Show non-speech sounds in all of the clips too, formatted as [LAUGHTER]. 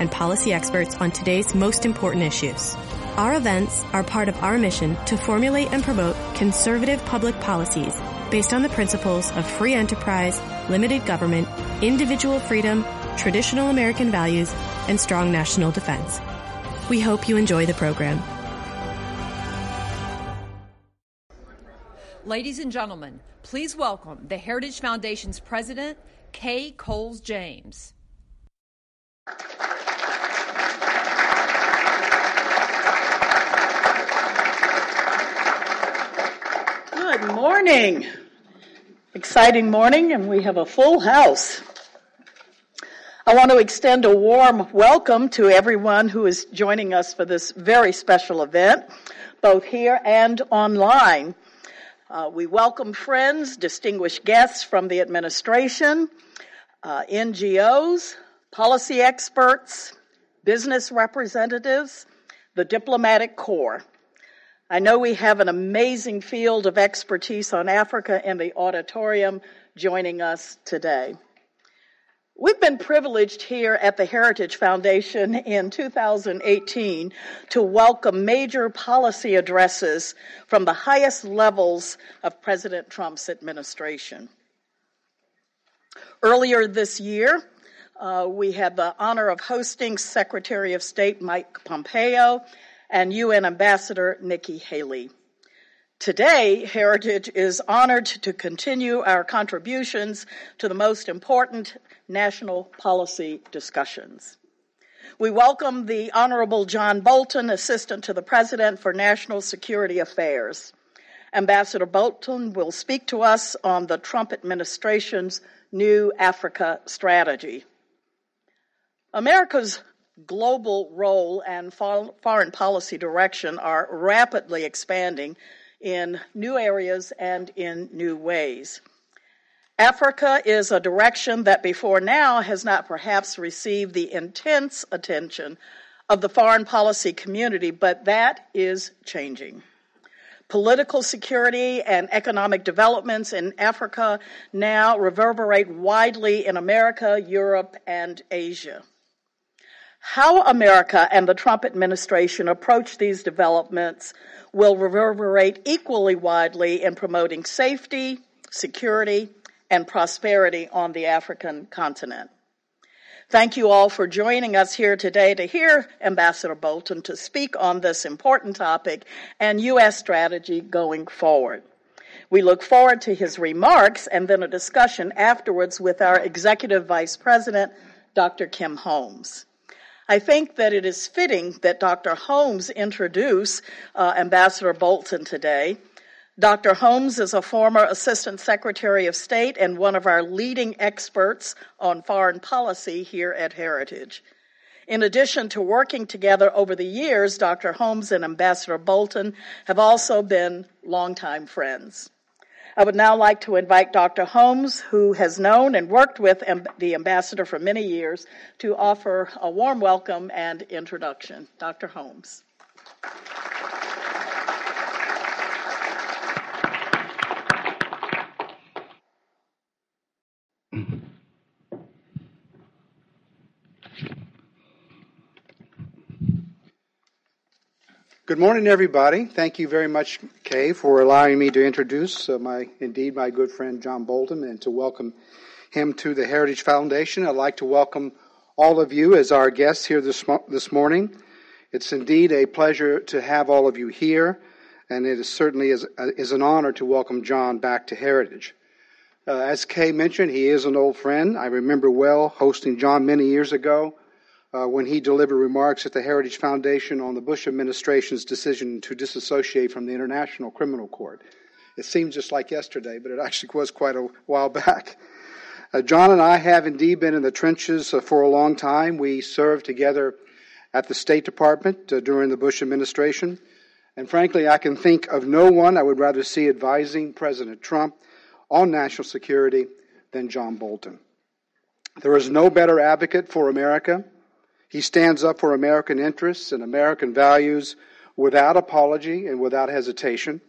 and policy experts on today's most important issues. Our events are part of our mission to formulate and promote conservative public policies based on the principles of free enterprise, limited government, individual freedom, traditional American values, and strong national defense. We hope you enjoy the program. Ladies and gentlemen, please welcome the Heritage Foundation's president, Kay Coles James. Good morning. Exciting morning, and we have a full house. I want to extend a warm welcome to everyone who is joining us for this very special event, both here and online. Uh, we welcome friends, distinguished guests from the administration, uh, NGOs, policy experts, business representatives, the diplomatic corps. I know we have an amazing field of expertise on Africa in the auditorium joining us today. We've been privileged here at the Heritage Foundation in 2018 to welcome major policy addresses from the highest levels of President Trump's administration. Earlier this year, uh, we had the honor of hosting Secretary of State Mike Pompeo and UN Ambassador Nikki Haley. Today, Heritage is honored to continue our contributions to the most important national policy discussions. We welcome the Honorable John Bolton, Assistant to the President for National Security Affairs. Ambassador Bolton will speak to us on the Trump administration's new Africa strategy. America's global role and foreign policy direction are rapidly expanding in new areas and in new ways. Africa is a direction that before now has not perhaps received the intense attention of the foreign policy community, but that is changing. Political security and economic developments in Africa now reverberate widely in America, Europe, and Asia. How America and the Trump administration approach these developments will reverberate equally widely in promoting safety, security, and prosperity on the African continent. Thank you all for joining us here today to hear Ambassador Bolton to speak on this important topic and U.S. strategy going forward. We look forward to his remarks and then a discussion afterwards with our Executive Vice President, Dr. Kim Holmes. I think that it is fitting that Dr. Holmes introduce uh, Ambassador Bolton today. Dr. Holmes is a former Assistant Secretary of State and one of our leading experts on foreign policy here at Heritage. In addition to working together over the years, Dr. Holmes and Ambassador Bolton have also been longtime friends. I would now like to invite Dr. Holmes, who has known and worked with the ambassador for many years, to offer a warm welcome and introduction. Dr. Holmes. Mm-hmm. Good morning, everybody. Thank you very much, Kay, for allowing me to introduce uh, my, indeed, my good friend John Bolton and to welcome him to the Heritage Foundation. I'd like to welcome all of you as our guests here this, this morning. It's indeed a pleasure to have all of you here, and it is certainly is, uh, is an honor to welcome John back to Heritage. Uh, as Kay mentioned, he is an old friend. I remember well hosting John many years ago uh, when he delivered remarks at the Heritage Foundation on the Bush administration's decision to disassociate from the International Criminal Court. It seems just like yesterday, but it actually was quite a while [LAUGHS] back. Uh, John and I have indeed been in the trenches uh, for a long time. We served together at the State Department uh, during the Bush administration. And frankly, I can think of no one I would rather see advising President Trump on national security than John Bolton. There is no better advocate for America. He stands up for American interests and American values without apology and without hesitation.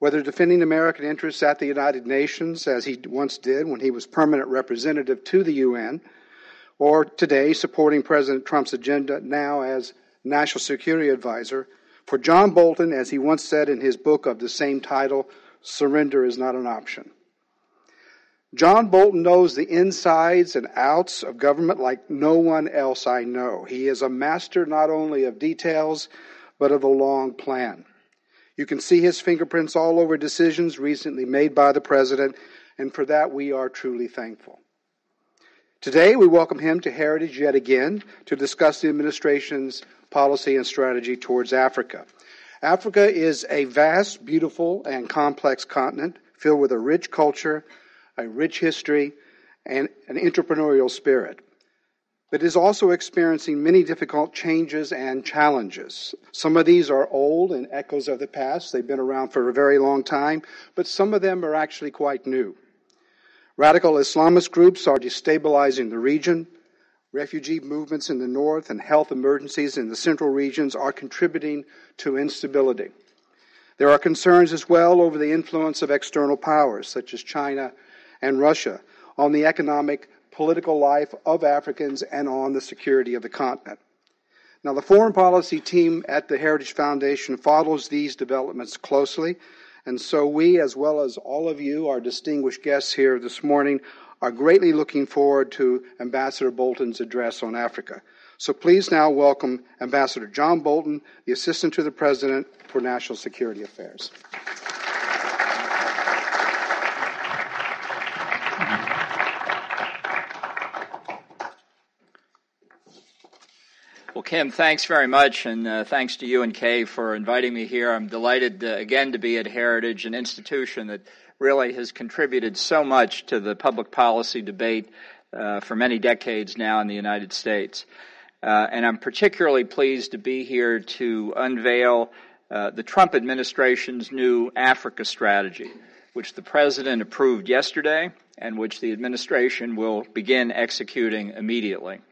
Whether defending American interests at the United Nations, as he once did when he was permanent representative to the UN, or today supporting President Trump's agenda now as National Security Advisor, for John Bolton, as he once said in his book of the same title, surrender is not an option. John Bolton knows the insides and outs of government like no one else I know. He is a master not only of details, but of the long plan. You can see his fingerprints all over decisions recently made by the President, and for that we are truly thankful. Today, we welcome him to Heritage yet again to discuss the administration's policy and strategy towards Africa. Africa is a vast, beautiful, and complex continent filled with a rich culture, a rich history, and an entrepreneurial spirit. But is also experiencing many difficult changes and challenges. Some of these are old and echoes of the past. They've been around for a very long time, but some of them are actually quite new. Radical Islamist groups are destabilizing the region. Refugee movements in the north and health emergencies in the central regions are contributing to instability. There are concerns as well over the influence of external powers, such as China and Russia, on the economic, political life of Africans and on the security of the continent. Now, the foreign policy team at the Heritage Foundation follows these developments closely and so we, as well as all of you, our distinguished guests here this morning, are greatly looking forward to Ambassador Bolton's address on Africa. So please now welcome Ambassador John Bolton, the Assistant to the President for National Security Affairs. Kim, thanks very much, and uh, thanks to you and Kay for inviting me here. I'm delighted uh, again to be at Heritage, an institution that really has contributed so much to the public policy debate uh, for many decades now in the United States. Uh, and I'm particularly pleased to be here to unveil uh, the Trump administration's new Africa strategy, which the President approved yesterday and which the administration will begin executing immediately.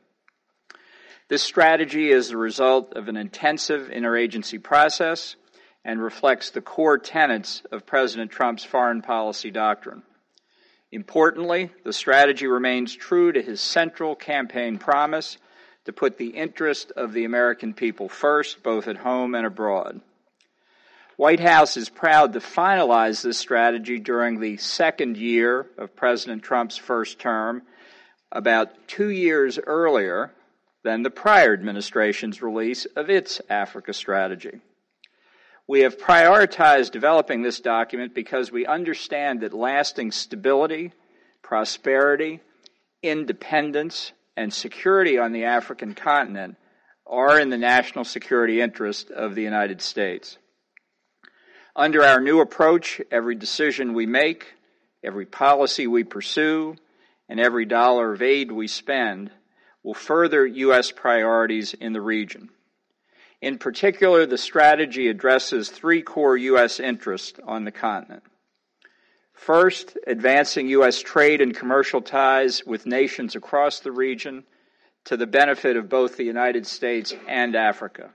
This strategy is the result of an intensive interagency process and reflects the core tenets of President Trump's foreign policy doctrine. Importantly, the strategy remains true to his central campaign promise to put the interest of the American people first, both at home and abroad. White House is proud to finalize this strategy during the second year of President Trump's first term, about two years earlier than the prior administration's release of its Africa strategy. We have prioritized developing this document because we understand that lasting stability, prosperity, independence, and security on the African continent are in the national security interest of the United States. Under our new approach, every decision we make, every policy we pursue, and every dollar of aid we spend will further U.S. priorities in the region. In particular, the strategy addresses three core U.S. interests on the continent. First, advancing U.S. trade and commercial ties with nations across the region to the benefit of both the United States and Africa.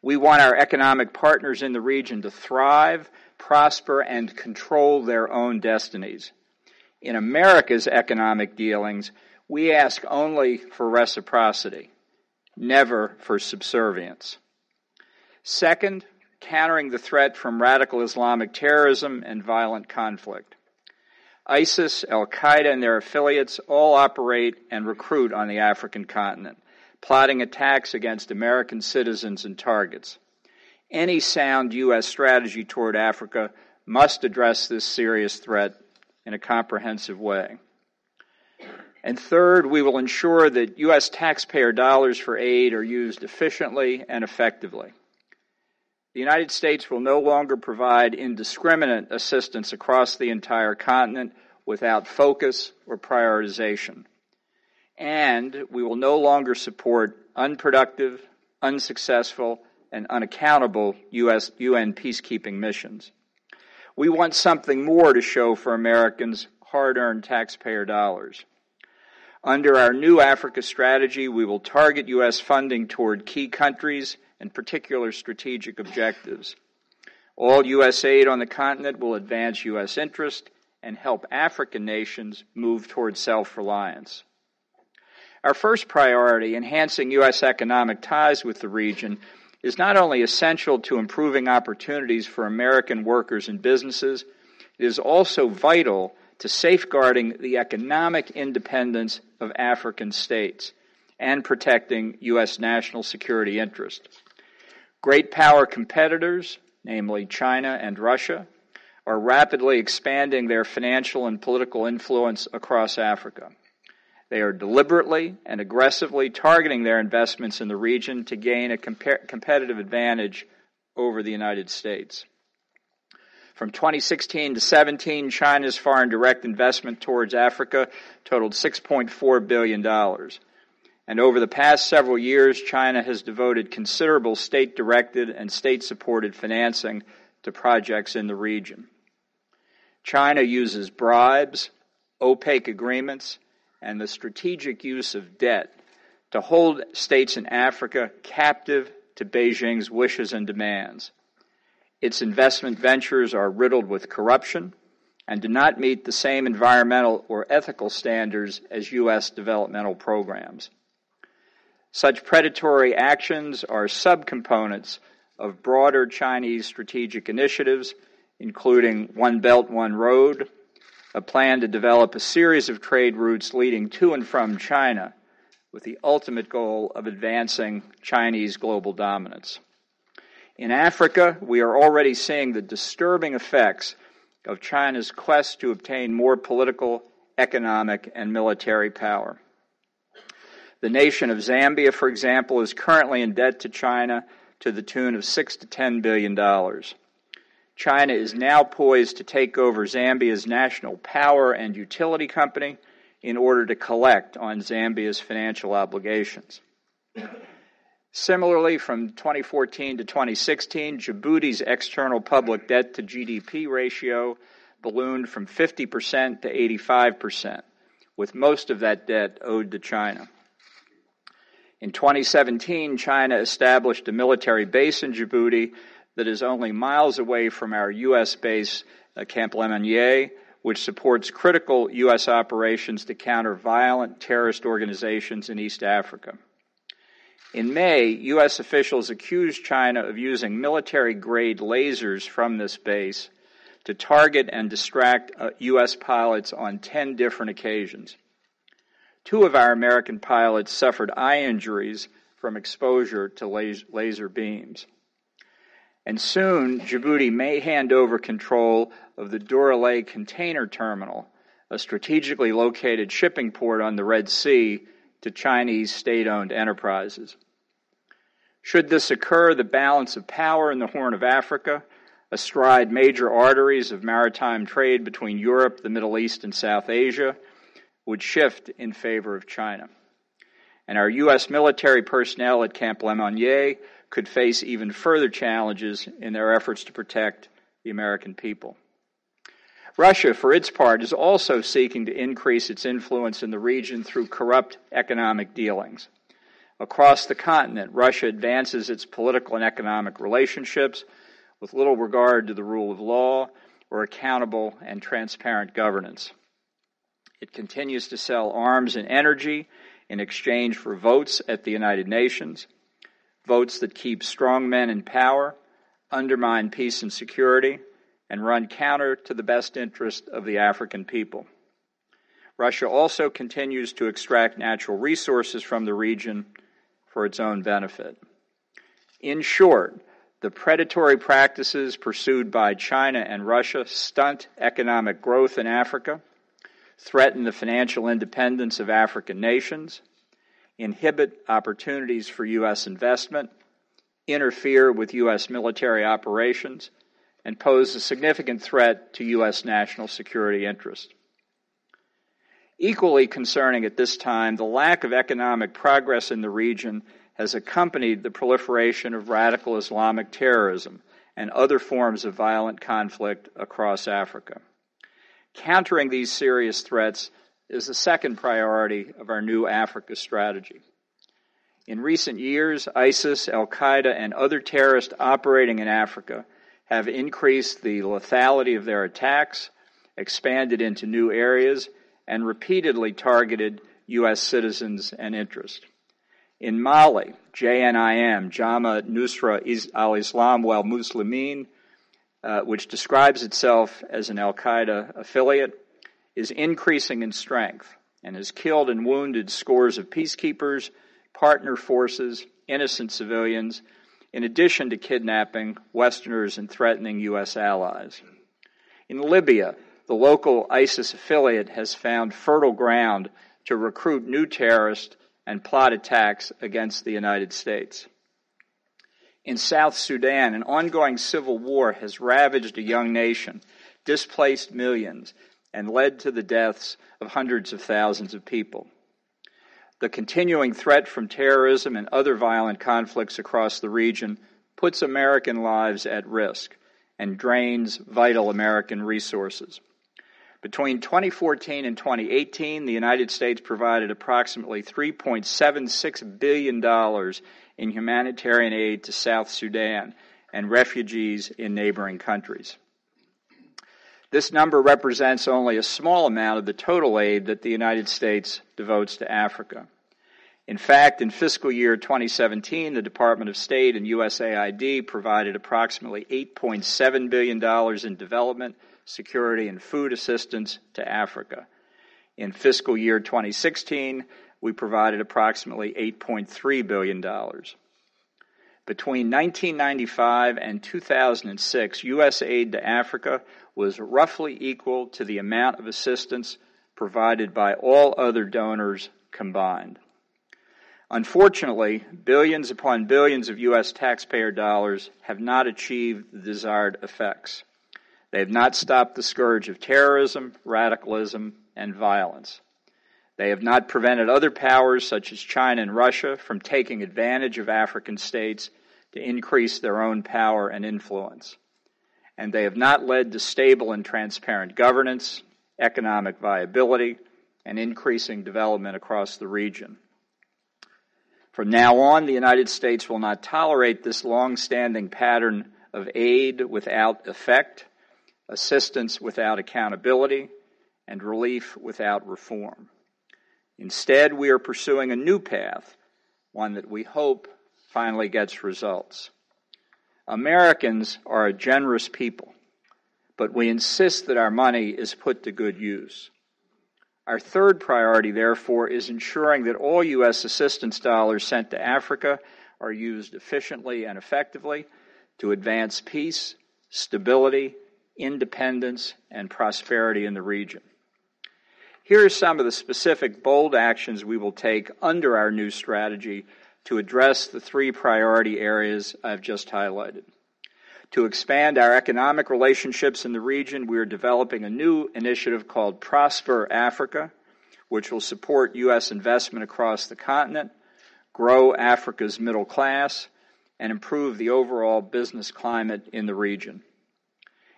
We want our economic partners in the region to thrive, prosper, and control their own destinies. In America's economic dealings, we ask only for reciprocity, never for subservience. Second, countering the threat from radical Islamic terrorism and violent conflict. ISIS, Al Qaeda, and their affiliates all operate and recruit on the African continent, plotting attacks against American citizens and targets. Any sound U.S. strategy toward Africa must address this serious threat in a comprehensive way. And third, we will ensure that U.S. taxpayer dollars for aid are used efficiently and effectively. The United States will no longer provide indiscriminate assistance across the entire continent without focus or prioritization. And we will no longer support unproductive, unsuccessful, and unaccountable US, UN peacekeeping missions. We want something more to show for Americans' hard earned taxpayer dollars. Under our new Africa strategy, we will target U.S. funding toward key countries and particular strategic objectives. All U.S. aid on the continent will advance U.S. interest and help African nations move toward self reliance. Our first priority, enhancing U.S. economic ties with the region, is not only essential to improving opportunities for American workers and businesses, it is also vital to safeguarding the economic independence of African states and protecting U.S. national security interests. Great power competitors, namely China and Russia, are rapidly expanding their financial and political influence across Africa. They are deliberately and aggressively targeting their investments in the region to gain a compa- competitive advantage over the United States. From 2016 to 17, China's foreign direct investment towards Africa totaled $6.4 billion. And over the past several years, China has devoted considerable state directed and state supported financing to projects in the region. China uses bribes, opaque agreements, and the strategic use of debt to hold states in Africa captive to Beijing's wishes and demands. Its investment ventures are riddled with corruption and do not meet the same environmental or ethical standards as U.S. developmental programs. Such predatory actions are subcomponents of broader Chinese strategic initiatives, including One Belt, One Road, a plan to develop a series of trade routes leading to and from China, with the ultimate goal of advancing Chinese global dominance. In Africa, we are already seeing the disturbing effects of China's quest to obtain more political, economic, and military power. The nation of Zambia, for example, is currently in debt to China to the tune of six to ten billion dollars. China is now poised to take over Zambia's national power and utility company in order to collect on Zambia's financial obligations. Similarly, from 2014 to 2016, Djibouti's external public debt to GDP ratio ballooned from 50% to 85%, with most of that debt owed to China. In 2017, China established a military base in Djibouti that is only miles away from our U.S. base, uh, Camp Lemonnier, which supports critical U.S. operations to counter violent terrorist organizations in East Africa. In May, U.S. officials accused China of using military grade lasers from this base to target and distract uh, U.S. pilots on 10 different occasions. Two of our American pilots suffered eye injuries from exposure to laser beams. And soon, Djibouti may hand over control of the Doraleh container terminal, a strategically located shipping port on the Red Sea to Chinese state owned enterprises. Should this occur, the balance of power in the Horn of Africa, astride major arteries of maritime trade between Europe, the Middle East, and South Asia, would shift in favor of China. And our U.S. military personnel at Camp Lemonnier could face even further challenges in their efforts to protect the American people. Russia, for its part, is also seeking to increase its influence in the region through corrupt economic dealings. Across the continent, Russia advances its political and economic relationships with little regard to the rule of law or accountable and transparent governance. It continues to sell arms and energy in exchange for votes at the United Nations, votes that keep strong men in power, undermine peace and security, and run counter to the best interest of the African people. Russia also continues to extract natural resources from the region for its own benefit. In short, the predatory practices pursued by China and Russia stunt economic growth in Africa, threaten the financial independence of African nations, inhibit opportunities for U.S. investment, interfere with U.S. military operations, and pose a significant threat to U.S. national security interests. Equally concerning at this time, the lack of economic progress in the region has accompanied the proliferation of radical Islamic terrorism and other forms of violent conflict across Africa. Countering these serious threats is the second priority of our new Africa strategy. In recent years, ISIS, Al Qaeda, and other terrorists operating in Africa have increased the lethality of their attacks, expanded into new areas, and repeatedly targeted U.S. citizens and interests. In Mali, JNIM, Jama Nusra al Islam wal Muslimin, uh, which describes itself as an Al Qaeda affiliate, is increasing in strength and has killed and wounded scores of peacekeepers, partner forces, innocent civilians, in addition to kidnapping Westerners and threatening U.S. allies. In Libya, the local ISIS affiliate has found fertile ground to recruit new terrorists and plot attacks against the United States. In South Sudan, an ongoing civil war has ravaged a young nation, displaced millions, and led to the deaths of hundreds of thousands of people. The continuing threat from terrorism and other violent conflicts across the region puts American lives at risk and drains vital American resources. Between 2014 and 2018, the United States provided approximately $3.76 billion in humanitarian aid to South Sudan and refugees in neighboring countries. This number represents only a small amount of the total aid that the United States devotes to Africa. In fact, in fiscal year 2017, the Department of State and USAID provided approximately $8.7 billion in development, security, and food assistance to Africa. In fiscal year 2016, we provided approximately $8.3 billion. Between 1995 and 2006, U.S. aid to Africa was roughly equal to the amount of assistance provided by all other donors combined. Unfortunately, billions upon billions of U.S. taxpayer dollars have not achieved the desired effects. They have not stopped the scourge of terrorism, radicalism, and violence. They have not prevented other powers, such as China and Russia, from taking advantage of African states to increase their own power and influence. And they have not led to stable and transparent governance, economic viability, and increasing development across the region. From now on, the United States will not tolerate this long standing pattern of aid without effect, assistance without accountability, and relief without reform. Instead, we are pursuing a new path, one that we hope finally gets results. Americans are a generous people, but we insist that our money is put to good use. Our third priority, therefore, is ensuring that all U.S. assistance dollars sent to Africa are used efficiently and effectively to advance peace, stability, independence, and prosperity in the region. Here are some of the specific bold actions we will take under our new strategy to address the three priority areas I've just highlighted. To expand our economic relationships in the region, we are developing a new initiative called Prosper Africa, which will support U.S. investment across the continent, grow Africa's middle class, and improve the overall business climate in the region.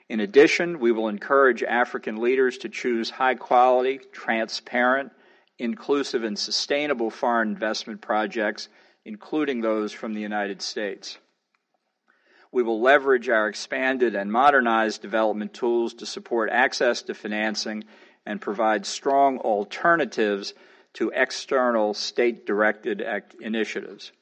In addition, we will encourage African leaders to choose high quality, transparent, inclusive, and sustainable foreign investment projects, including those from the United States. We will leverage our expanded and modernized development tools to support access to financing and provide strong alternatives to external state directed initiatives.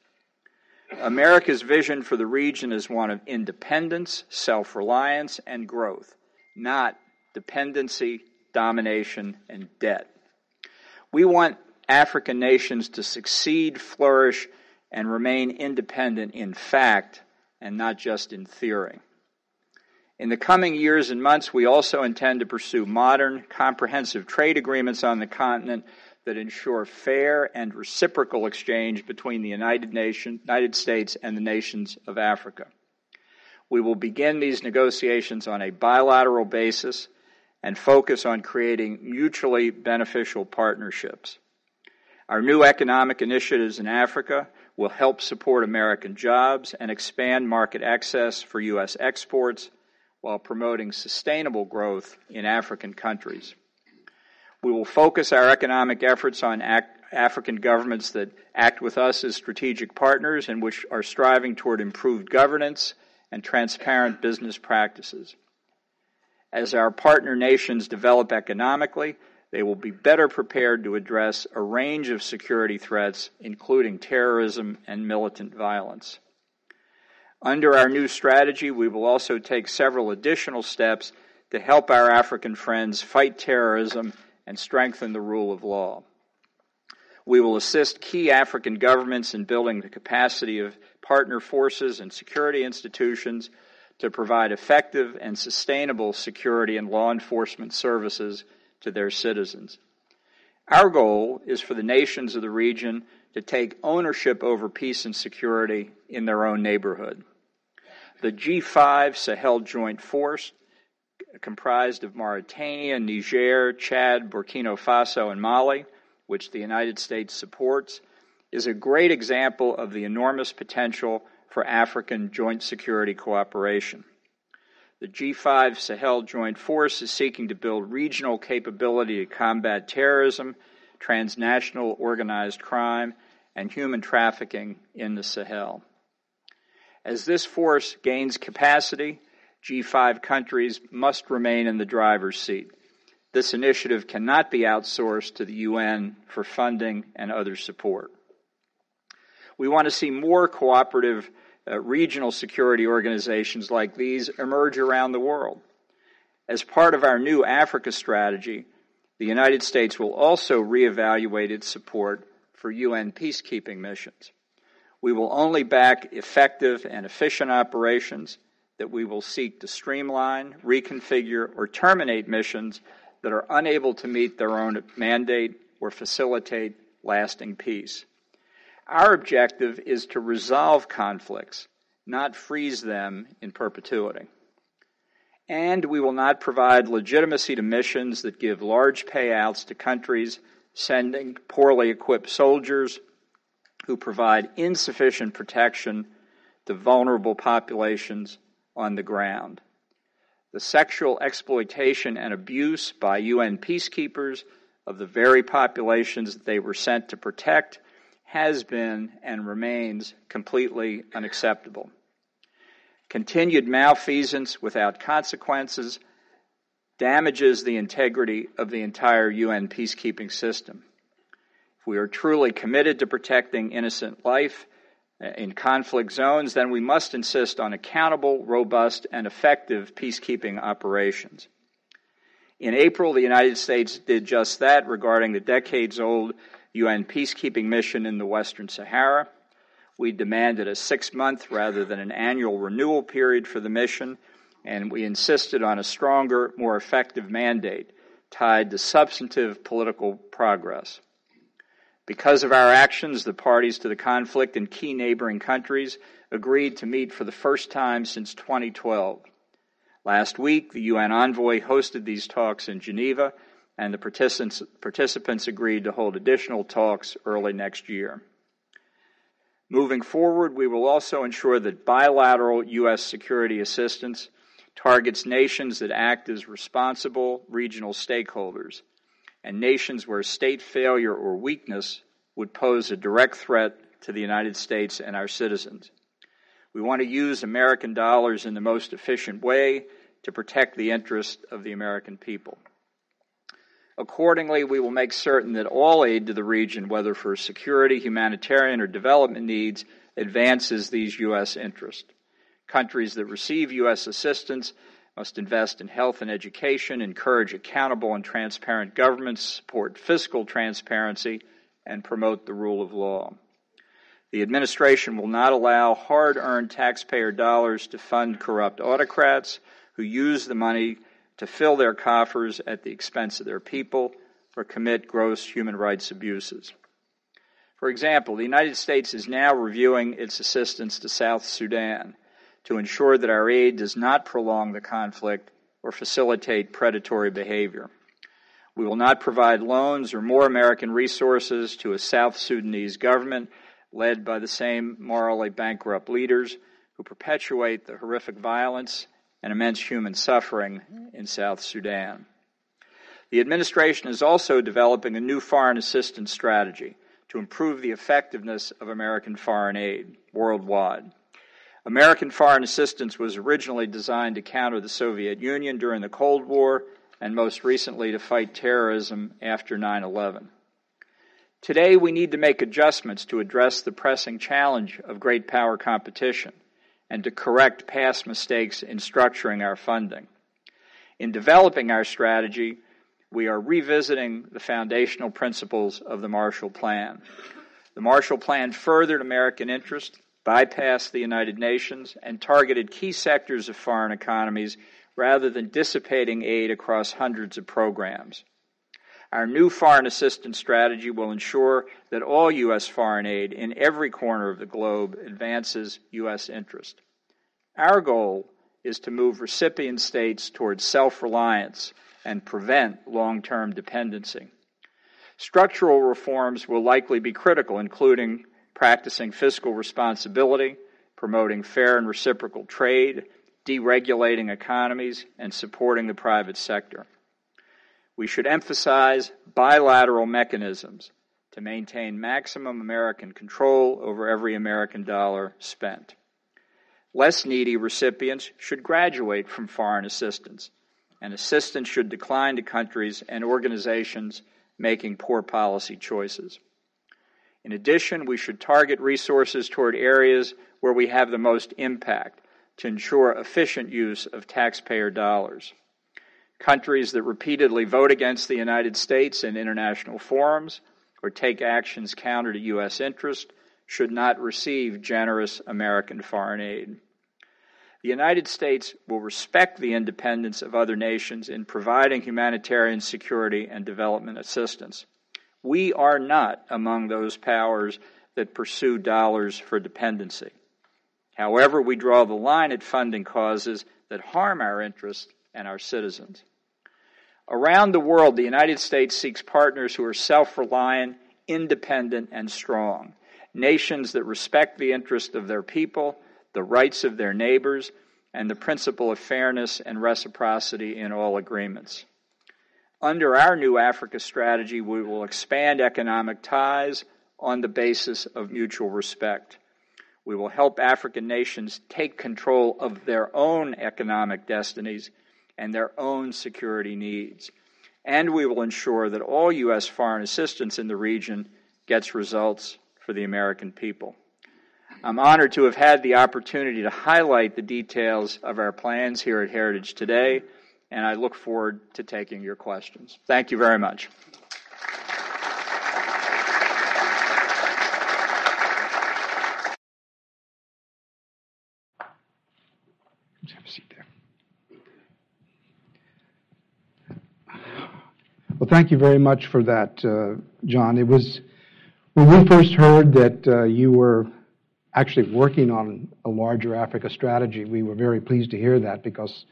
America's vision for the region is one of independence, self reliance, and growth, not dependency, domination, and debt. We want African nations to succeed, flourish, and remain independent in fact and not just in theory. In the coming years and months, we also intend to pursue modern, comprehensive trade agreements on the continent that ensure fair and reciprocal exchange between the United, Nation, United States and the nations of Africa. We will begin these negotiations on a bilateral basis and focus on creating mutually beneficial partnerships. Our new economic initiatives in Africa will help support American jobs and expand market access for U.S. exports while promoting sustainable growth in African countries. We will focus our economic efforts on African governments that act with us as strategic partners and which are striving toward improved governance and transparent business practices. As our partner nations develop economically, they will be better prepared to address a range of security threats, including terrorism and militant violence. Under our new strategy, we will also take several additional steps to help our African friends fight terrorism and strengthen the rule of law. We will assist key African governments in building the capacity of partner forces and security institutions to provide effective and sustainable security and law enforcement services to their citizens. Our goal is for the nations of the region to take ownership over peace and security in their own neighborhood. The G5 Sahel Joint Force, comprised of Mauritania, Niger, Chad, Burkina Faso, and Mali, which the United States supports, is a great example of the enormous potential for African joint security cooperation. The G5 Sahel Joint Force is seeking to build regional capability to combat terrorism, transnational organized crime, and human trafficking in the Sahel. As this force gains capacity, G5 countries must remain in the driver's seat. This initiative cannot be outsourced to the UN for funding and other support. We want to see more cooperative uh, regional security organizations like these emerge around the world. As part of our new Africa strategy, the United States will also reevaluate its support for UN peacekeeping missions. We will only back effective and efficient operations that we will seek to streamline, reconfigure, or terminate missions that are unable to meet their own mandate or facilitate lasting peace. Our objective is to resolve conflicts, not freeze them in perpetuity. And we will not provide legitimacy to missions that give large payouts to countries sending poorly equipped soldiers who provide insufficient protection to vulnerable populations on the ground. The sexual exploitation and abuse by UN peacekeepers of the very populations that they were sent to protect has been and remains completely unacceptable. Continued malfeasance without consequences damages the integrity of the entire UN peacekeeping system. If we are truly committed to protecting innocent life uh, in conflict zones, then we must insist on accountable, robust, and effective peacekeeping operations. In April, the United States did just that regarding the decades old UN peacekeeping mission in the Western Sahara. We demanded a six month rather than an annual renewal period for the mission, and we insisted on a stronger, more effective mandate tied to substantive political progress. Because of our actions, the parties to the conflict in key neighboring countries agreed to meet for the first time since 2012. Last week, the UN envoy hosted these talks in Geneva and the participants, participants agreed to hold additional talks early next year. Moving forward, we will also ensure that bilateral U.S. security assistance targets nations that act as responsible regional stakeholders and nations where state failure or weakness would pose a direct threat to the United States and our citizens. We want to use American dollars in the most efficient way to protect the interests of the American people. Accordingly, we will make certain that all aid to the region, whether for security, humanitarian, or development needs, advances these U.S. interests. Countries that receive U.S. assistance must invest in health and education, encourage accountable and transparent governments, support fiscal transparency, and promote the rule of law. The administration will not allow hard earned taxpayer dollars to fund corrupt autocrats who use the money to fill their coffers at the expense of their people or commit gross human rights abuses. For example, the United States is now reviewing its assistance to South Sudan to ensure that our aid does not prolong the conflict or facilitate predatory behavior. We will not provide loans or more American resources to a South Sudanese government led by the same morally bankrupt leaders who perpetuate the horrific violence and immense human suffering in South Sudan. The administration is also developing a new foreign assistance strategy to improve the effectiveness of American foreign aid worldwide. American foreign assistance was originally designed to counter the Soviet Union during the Cold War and most recently to fight terrorism after 9 11. Today, we need to make adjustments to address the pressing challenge of great power competition and to correct past mistakes in structuring our funding. In developing our strategy, we are revisiting the foundational principles of the Marshall Plan. The Marshall Plan furthered American interest, bypassed the United Nations, and targeted key sectors of foreign economies rather than dissipating aid across hundreds of programs. Our new foreign assistance strategy will ensure that all U.S. foreign aid in every corner of the globe advances U.S. interest. Our goal is to move recipient states towards self reliance and prevent long term dependency. Structural reforms will likely be critical, including practicing fiscal responsibility, promoting fair and reciprocal trade, deregulating economies, and supporting the private sector we should emphasize bilateral mechanisms to maintain maximum American control over every American dollar spent. Less needy recipients should graduate from foreign assistance, and assistance should decline to countries and organizations making poor policy choices. In addition, we should target resources toward areas where we have the most impact to ensure efficient use of taxpayer dollars. Countries that repeatedly vote against the United States in international forums or take actions counter to U.S. interest should not receive generous American foreign aid. The United States will respect the independence of other nations in providing humanitarian security and development assistance. We are not among those powers that pursue dollars for dependency. However, we draw the line at funding causes that harm our interests and our citizens. Around the world, the United States seeks partners who are self reliant, independent, and strong. Nations that respect the interests of their people, the rights of their neighbors, and the principle of fairness and reciprocity in all agreements. Under our new Africa strategy, we will expand economic ties on the basis of mutual respect. We will help African nations take control of their own economic destinies and their own security needs. And we will ensure that all U.S. foreign assistance in the region gets results for the American people. I'm honored to have had the opportunity to highlight the details of our plans here at Heritage today, and I look forward to taking your questions. Thank you very much. have a seat there. Well, thank you very much for that, uh, John. It was when we first heard that uh, you were actually working on a larger Africa strategy, we were very pleased to hear that because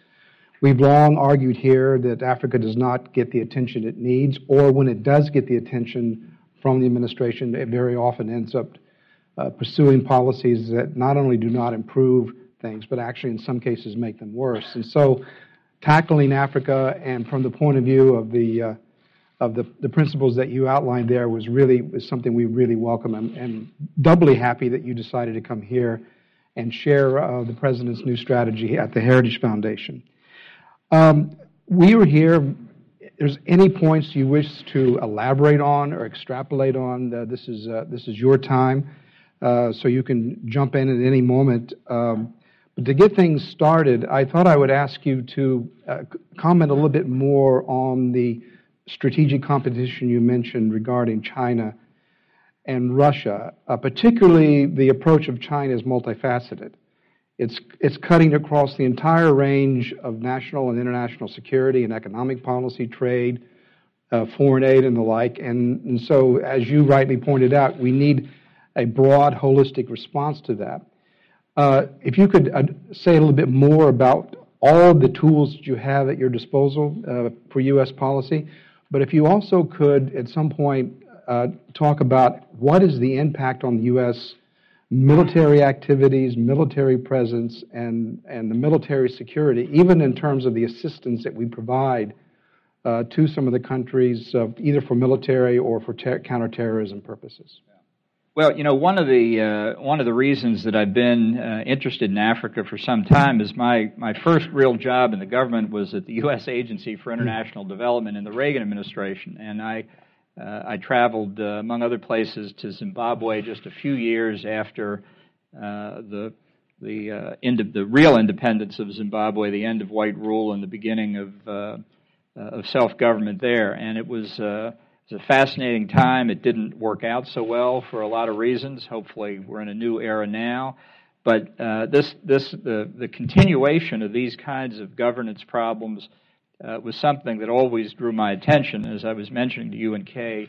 we've long argued here that Africa does not get the attention it needs, or when it does get the attention from the administration, it very often ends up uh, pursuing policies that not only do not improve things, but actually in some cases make them worse. And so, tackling Africa and from the point of view of the uh, of the, the principles that you outlined there was really was something we really welcome and, and doubly happy that you decided to come here and share uh, the president's new strategy at the Heritage Foundation. Um, we were here. There's any points you wish to elaborate on or extrapolate on, uh, this is uh, this is your time, uh, so you can jump in at any moment. Um, but to get things started, I thought I would ask you to uh, comment a little bit more on the strategic competition you mentioned regarding China and Russia, uh, particularly the approach of China is multifaceted. It's, it's cutting across the entire range of national and international security and economic policy, trade, uh, foreign aid, and the like. And, and so, as you rightly pointed out, we need a broad, holistic response to that. Uh, if you could uh, say a little bit more about all the tools that you have at your disposal uh, for U.S. policy. But if you also could, at some point, uh, talk about what is the impact on the U.S. military activities, military presence, and, and the military security, even in terms of the assistance that we provide uh, to some of the countries, uh, either for military or for ter- counterterrorism purposes. Well, you know, one of the uh, one of the reasons that I've been uh, interested in Africa for some time is my my first real job in the government was at the U.S. Agency for International Development in the Reagan administration, and I uh, I traveled uh, among other places to Zimbabwe just a few years after uh, the the uh, end of the real independence of Zimbabwe, the end of white rule, and the beginning of of self government there, and it was it's a fascinating time. It didn't work out so well for a lot of reasons. Hopefully, we're in a new era now. But uh, this, this, the, the continuation of these kinds of governance problems uh, was something that always drew my attention. As I was mentioning to you and Kay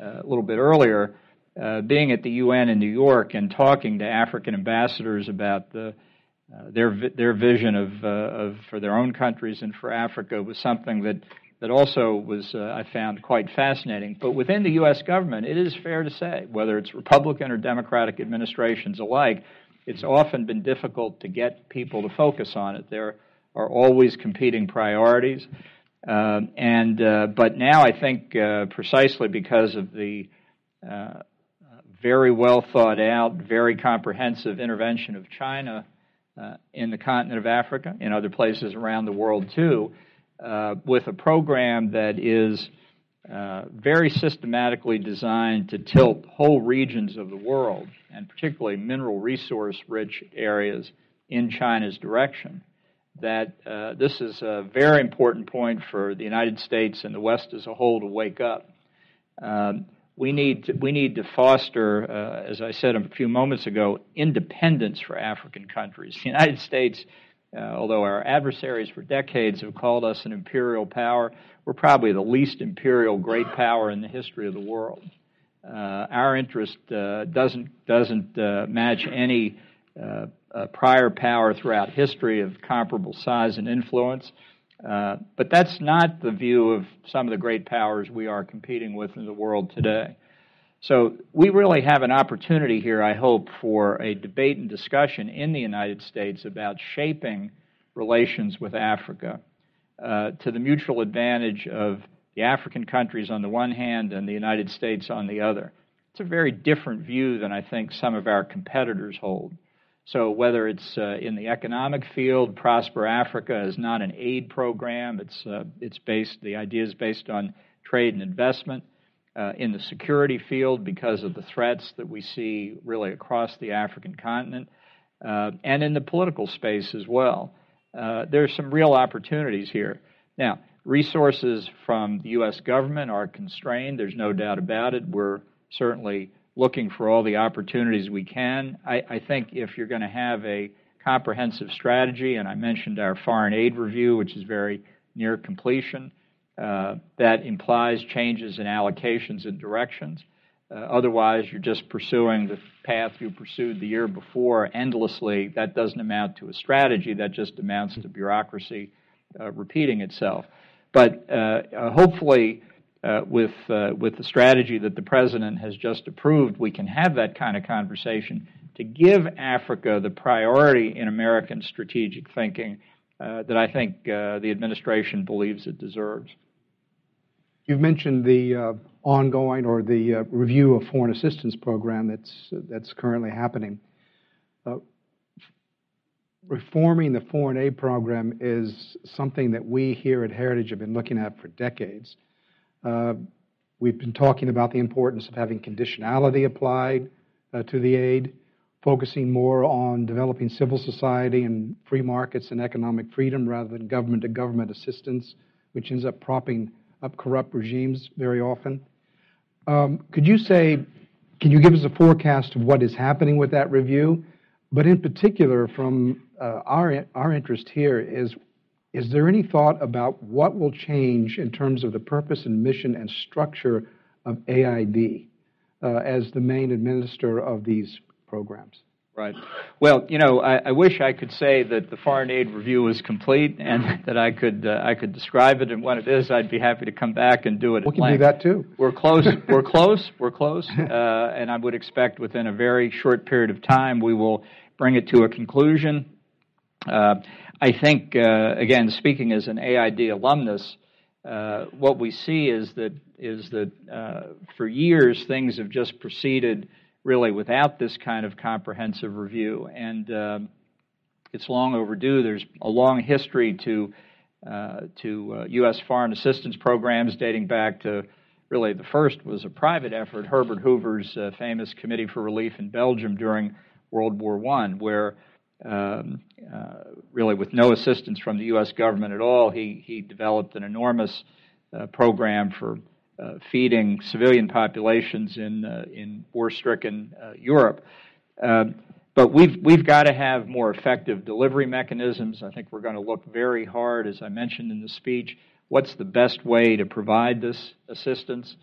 uh, a little bit earlier, uh, being at the UN in New York and talking to African ambassadors about the, uh, their their vision of, uh, of for their own countries and for Africa was something that that also was, uh, I found, quite fascinating. But within the U.S. government, it is fair to say, whether it's Republican or Democratic administrations alike, it's often been difficult to get people to focus on it. There are always competing priorities. Uh, and uh, but now I think uh, precisely because of the uh, very well thought out, very comprehensive intervention of China uh, in the continent of Africa, in other places around the world too, uh, with a program that is uh, very systematically designed to tilt whole regions of the world, and particularly mineral resource rich areas, in China's direction. That uh, this is a very important point for the United States and the West as a whole to wake up. Um, we need to, we need to foster, uh, as I said a few moments ago, independence for African countries. [LAUGHS] The United States uh, although our adversaries for decades have called us an imperial power, we're probably the least imperial great power in the history of the world. Uh, our interest uh, doesn't doesn't uh, match any uh, uh, prior power throughout history of comparable size and influence. but that's not the view of some of the great powers we are competing with in the world today. So we really have an opportunity here, I hope, for a debate and discussion in the United States about shaping relations with Africa uh, to the mutual advantage of the African countries on the one hand and the United States on the other. It's a very different view than I think some of our competitors hold. So whether it's uh, in the economic field, Prosper Africa is not an aid program. It's uh, it's based. The idea is based on trade and investment uh, in the security field because of the threats that we see really across the African continent, uh, and in the political space as well. Uh, there's some real opportunities here. Now, resources from the U.S. government are constrained. There's no doubt about it. We're certainly looking for all the opportunities we can. I, I think if you're going to have a comprehensive strategy, and I mentioned our foreign aid review, which is very near completion, uh, that implies changes in allocations and directions. Uh, otherwise, you're just pursuing the path you pursued the year before endlessly. That doesn't amount to a strategy, that just amounts to bureaucracy uh, repeating itself. But uh, uh, hopefully, with, with the strategy that the President has just approved, we can have that kind of conversation to give Africa the priority in American strategic thinking that I think the administration believes it deserves. You've mentioned the uh, ongoing or the uh, review of foreign assistance program that's that's currently happening. Uh, reforming the foreign aid program is something that we here at Heritage have been looking at for decades. We've been talking about the importance of having conditionality applied to the aid, focusing more on developing civil society and free markets and economic freedom rather than government to government assistance, which ends up propping up corrupt regimes very often. Um, could you say, can you give us a forecast of what is happening with that review? But in particular, from uh, our, our interest here is is there any thought about what will change in terms of the purpose and mission and structure of AID uh, as the main administrator of these programs? Right. Well, you know, I, I, wish I could say that the foreign aid review was complete and [LAUGHS] that I could uh, I could describe it and what it is. I'd be happy to come back and do it. We can length. do that too. We're close. [LAUGHS] we're close. We're close. Uh, and I would expect within a very short period of time we will bring it to a conclusion. Uh, I think, uh, again, speaking as an AID alumnus, uh, what we see is that is that uh, for years things have just proceeded really without this kind of comprehensive review. And uh, it's long overdue. There's a long history to uh, to uh, U.S. foreign assistance programs dating back to really the first was a private effort, Herbert Hoover's uh, famous Committee for Relief in Belgium during World War I, where um, uh, really with no assistance from the U.S. government at all, he he developed an enormous uh, program for uh, feeding civilian populations in uh, in war-stricken uh, Europe. but we've we've got to have more effective delivery mechanisms. I think we're going to look very hard, as I mentioned in the speech, what's the best way to provide this assistance.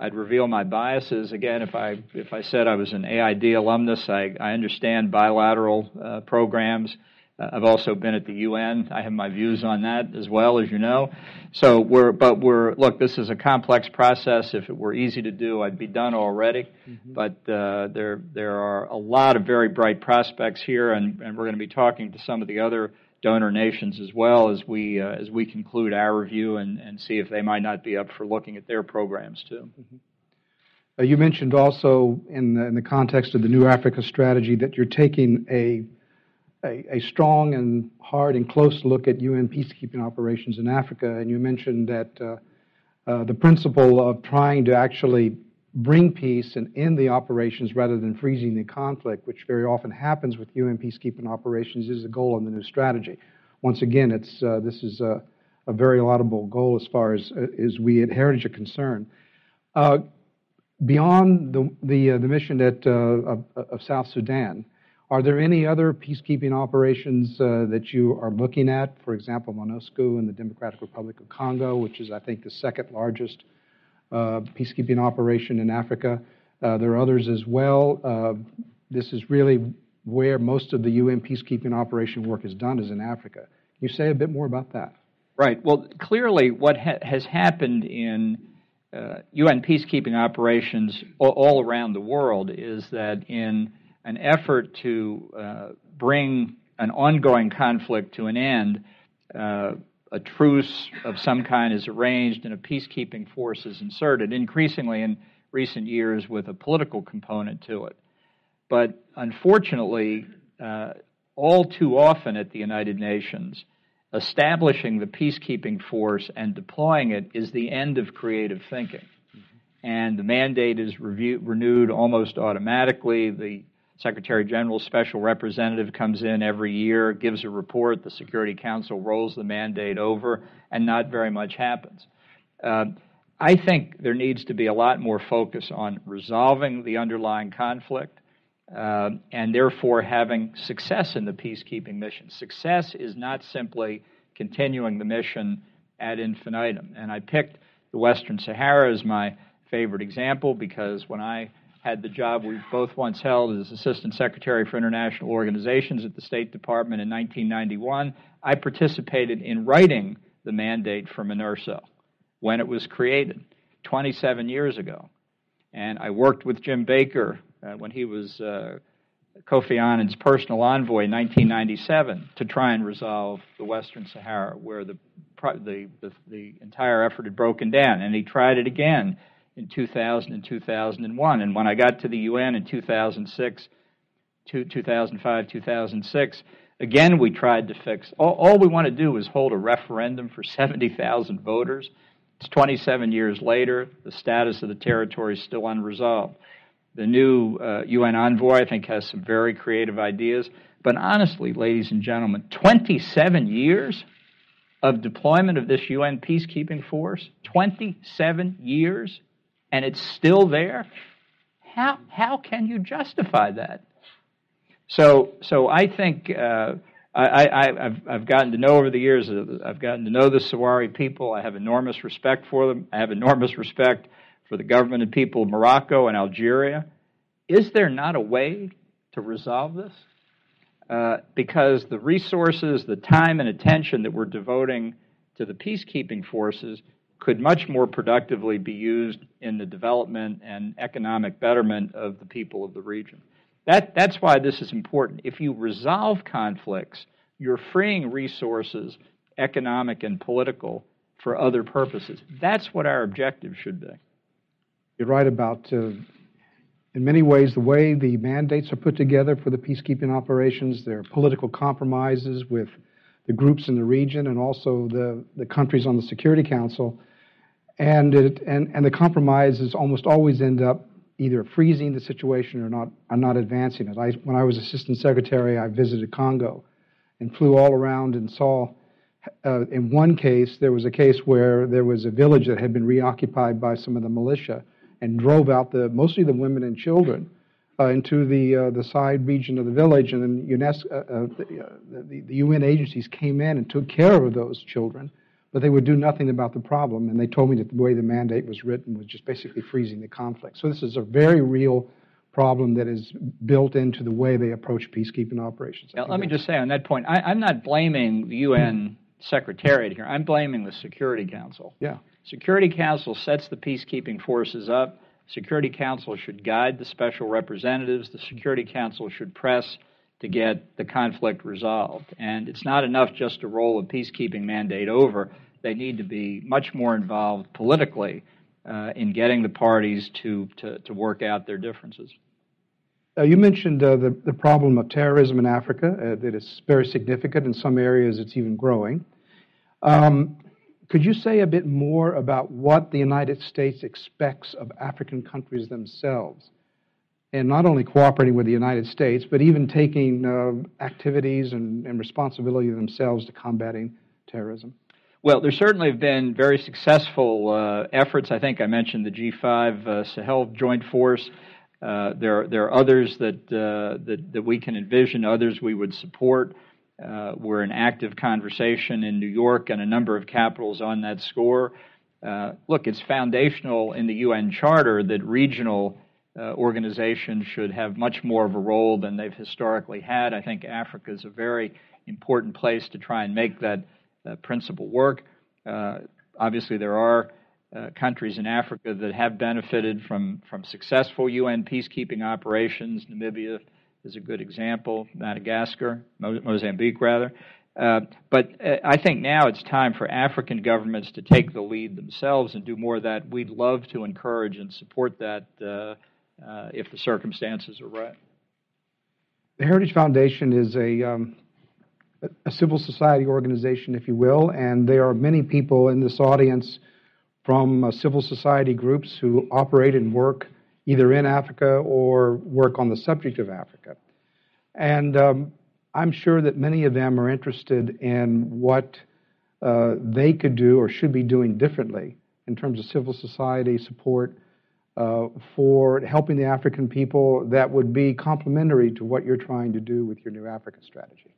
I'd reveal my biases again if I if I said I was an AID alumnus. I, I understand bilateral uh, programs. Uh, I've also been at the UN. I have my views on that as well, as you know. So we're, but we're, look, this is a complex process. If it were easy to do, I'd be done already. Mm-hmm. But uh, there, there are a lot of very bright prospects here, and, and we're going to be talking to some of the other donor nations as well as we, uh, as we conclude our review and, and see if they might not be up for looking at their programs too. Mm-hmm. Uh, you mentioned also in the, in the context of the New Africa strategy that you're taking a a, a, strong and hard and close look at UN peacekeeping operations in Africa, and you mentioned that uh, uh, the principle of trying to actually bring peace and end the operations rather than freezing the conflict, which very often happens with UN peacekeeping operations, is the goal in the new strategy. Once again, it's uh, this is a, a, very laudable goal as far as uh, as we at Heritage are concerned. Uh, beyond the the, uh, the mission that, of, of South Sudan. Are there any other peacekeeping operations uh, that you are looking at? For example, MONUSCO in the Democratic Republic of Congo, which is, I think, the second largest uh, peacekeeping operation in Africa. Uh, there are others as well. Uh, this is really where most of the UN peacekeeping operation work is done, is in Africa. Can you say a bit more about that? Right. Well, clearly, what ha- has happened in UN uh, peacekeeping operations all, all around the world is that in an effort to uh, bring an ongoing conflict to an end, uh, a truce of some kind is arranged and a peacekeeping force is inserted, increasingly in recent years with a political component to it. But unfortunately, uh, all too often at the United Nations, establishing the peacekeeping force and deploying it is the end of creative thinking. And the mandate is review, renewed almost automatically. The Secretary General's special representative comes in every year, gives a report, the Security Council rolls the mandate over, and not very much happens. Uh, I think there needs to be a lot more focus on resolving the underlying conflict uh, and therefore having success in the peacekeeping mission. Success is not simply continuing the mission ad infinitum. And I picked the Western Sahara as my favorite example because when I had the job we both once held as Assistant Secretary for International Organizations at the State Department in 1991. I participated in writing the mandate for MINURSO when it was created 27 years ago. And I worked with Jim Baker uh, when he was uh, Kofi Annan's personal envoy in 1997 to try and resolve the Western Sahara, where the, the, the, the entire effort had broken down. And he tried it again in 2000 and 2001. And when I got to the UN in 2006, 2005, 2006, again we tried to fix. All, all we want to do is hold a referendum for [LAUGHS] 70,000 voters. It's 27 years later. The status of the territory is still unresolved. The new uh, UN envoy, I think, has some very creative ideas. But honestly, ladies and gentlemen, 27 years of deployment of this UN peacekeeping force, 27 years, and it's still there, how, how can you justify that? So, so I think uh, I, have I've gotten to know over the years, uh, I've gotten to know the Sahrawi people. I have enormous respect for them. I have enormous respect for the government and people of Morocco and Algeria. Is there not a way to resolve this uh, because the resources, the time, and attention that we're devoting to the peacekeeping forces could much more productively be used in the development and economic betterment of the people of the region. That, that's why this is important. If you resolve conflicts, you're freeing resources, economic and political, for other purposes. That's what our objective should be. You're right about, uh, in many ways, the way the mandates are put together for the peacekeeping operations. There are political compromises with the groups in the region and also the, the countries on the Security Council. And, it, and, and the compromises almost always end up either freezing the situation or not, or not advancing it. I, when I was Assistant Secretary, I visited Congo and flew all around and saw. Uh, in one case, there was a case where there was a village that had been reoccupied by some of the militia and drove out the mostly the women and children uh, into the uh, the side region of the village, and then UNESCO, uh, uh, the, the, the, UN agencies came in and took care of those children, but they would do nothing about the problem. And they told me that the way the mandate was written was just basically freezing the conflict. So this is a very real problem that is built into the way they approach peacekeeping operations. Now, let me just say on that point, I, am not blaming the UN Secretariat here. I'm blaming the Security Council. Yeah. Security Council sets the peacekeeping forces up. Security Council should guide the special representatives. The Security Council should press to get the conflict resolved. And it's not enough just to roll a peacekeeping mandate over. They need to be much more involved politically uh, in getting the parties to, to, to, work out their differences. Uh, you mentioned uh, the, the problem of terrorism in Africa, uh, that is very significant. In some areas, it's even growing. Um, could you say a bit more about what the United States expects of African countries themselves? And not only cooperating with the United States, but even taking uh, activities and, and responsibility themselves to combating terrorism? Well, there certainly have been very successful uh, efforts. I think I mentioned the G5 uh, Sahel Joint Force. Uh, there, there are others that, uh, that, that we can envision, others we would support. Uh, we're in active conversation in New York and a number of capitals on that score. Uh, look, it's foundational in the UN Charter that regional uh, organizations should have much more of a role than they've historically had. I think Africa is a very important place to try and make that uh, principle work. Uh, obviously, there are uh, countries in Africa that have benefited from, from successful UN peacekeeping operations, Namibia, is a good example, Madagascar, Mo- Mozambique rather. Uh, but uh, I think now it's time for African governments to take the lead themselves and do more of that. We'd love to encourage and support that uh, uh if the circumstances are right. The Heritage Foundation is a, um, a civil society organization, if you will, and there are many people in this audience from uh, civil society groups who operate and work either in Africa or work on the subject of Africa. And um, I'm sure that many of them are interested in what uh, they could do or should be doing differently in terms of civil society support uh, for helping the African people that would be complementary to what you're trying to do with your new Africa strategy.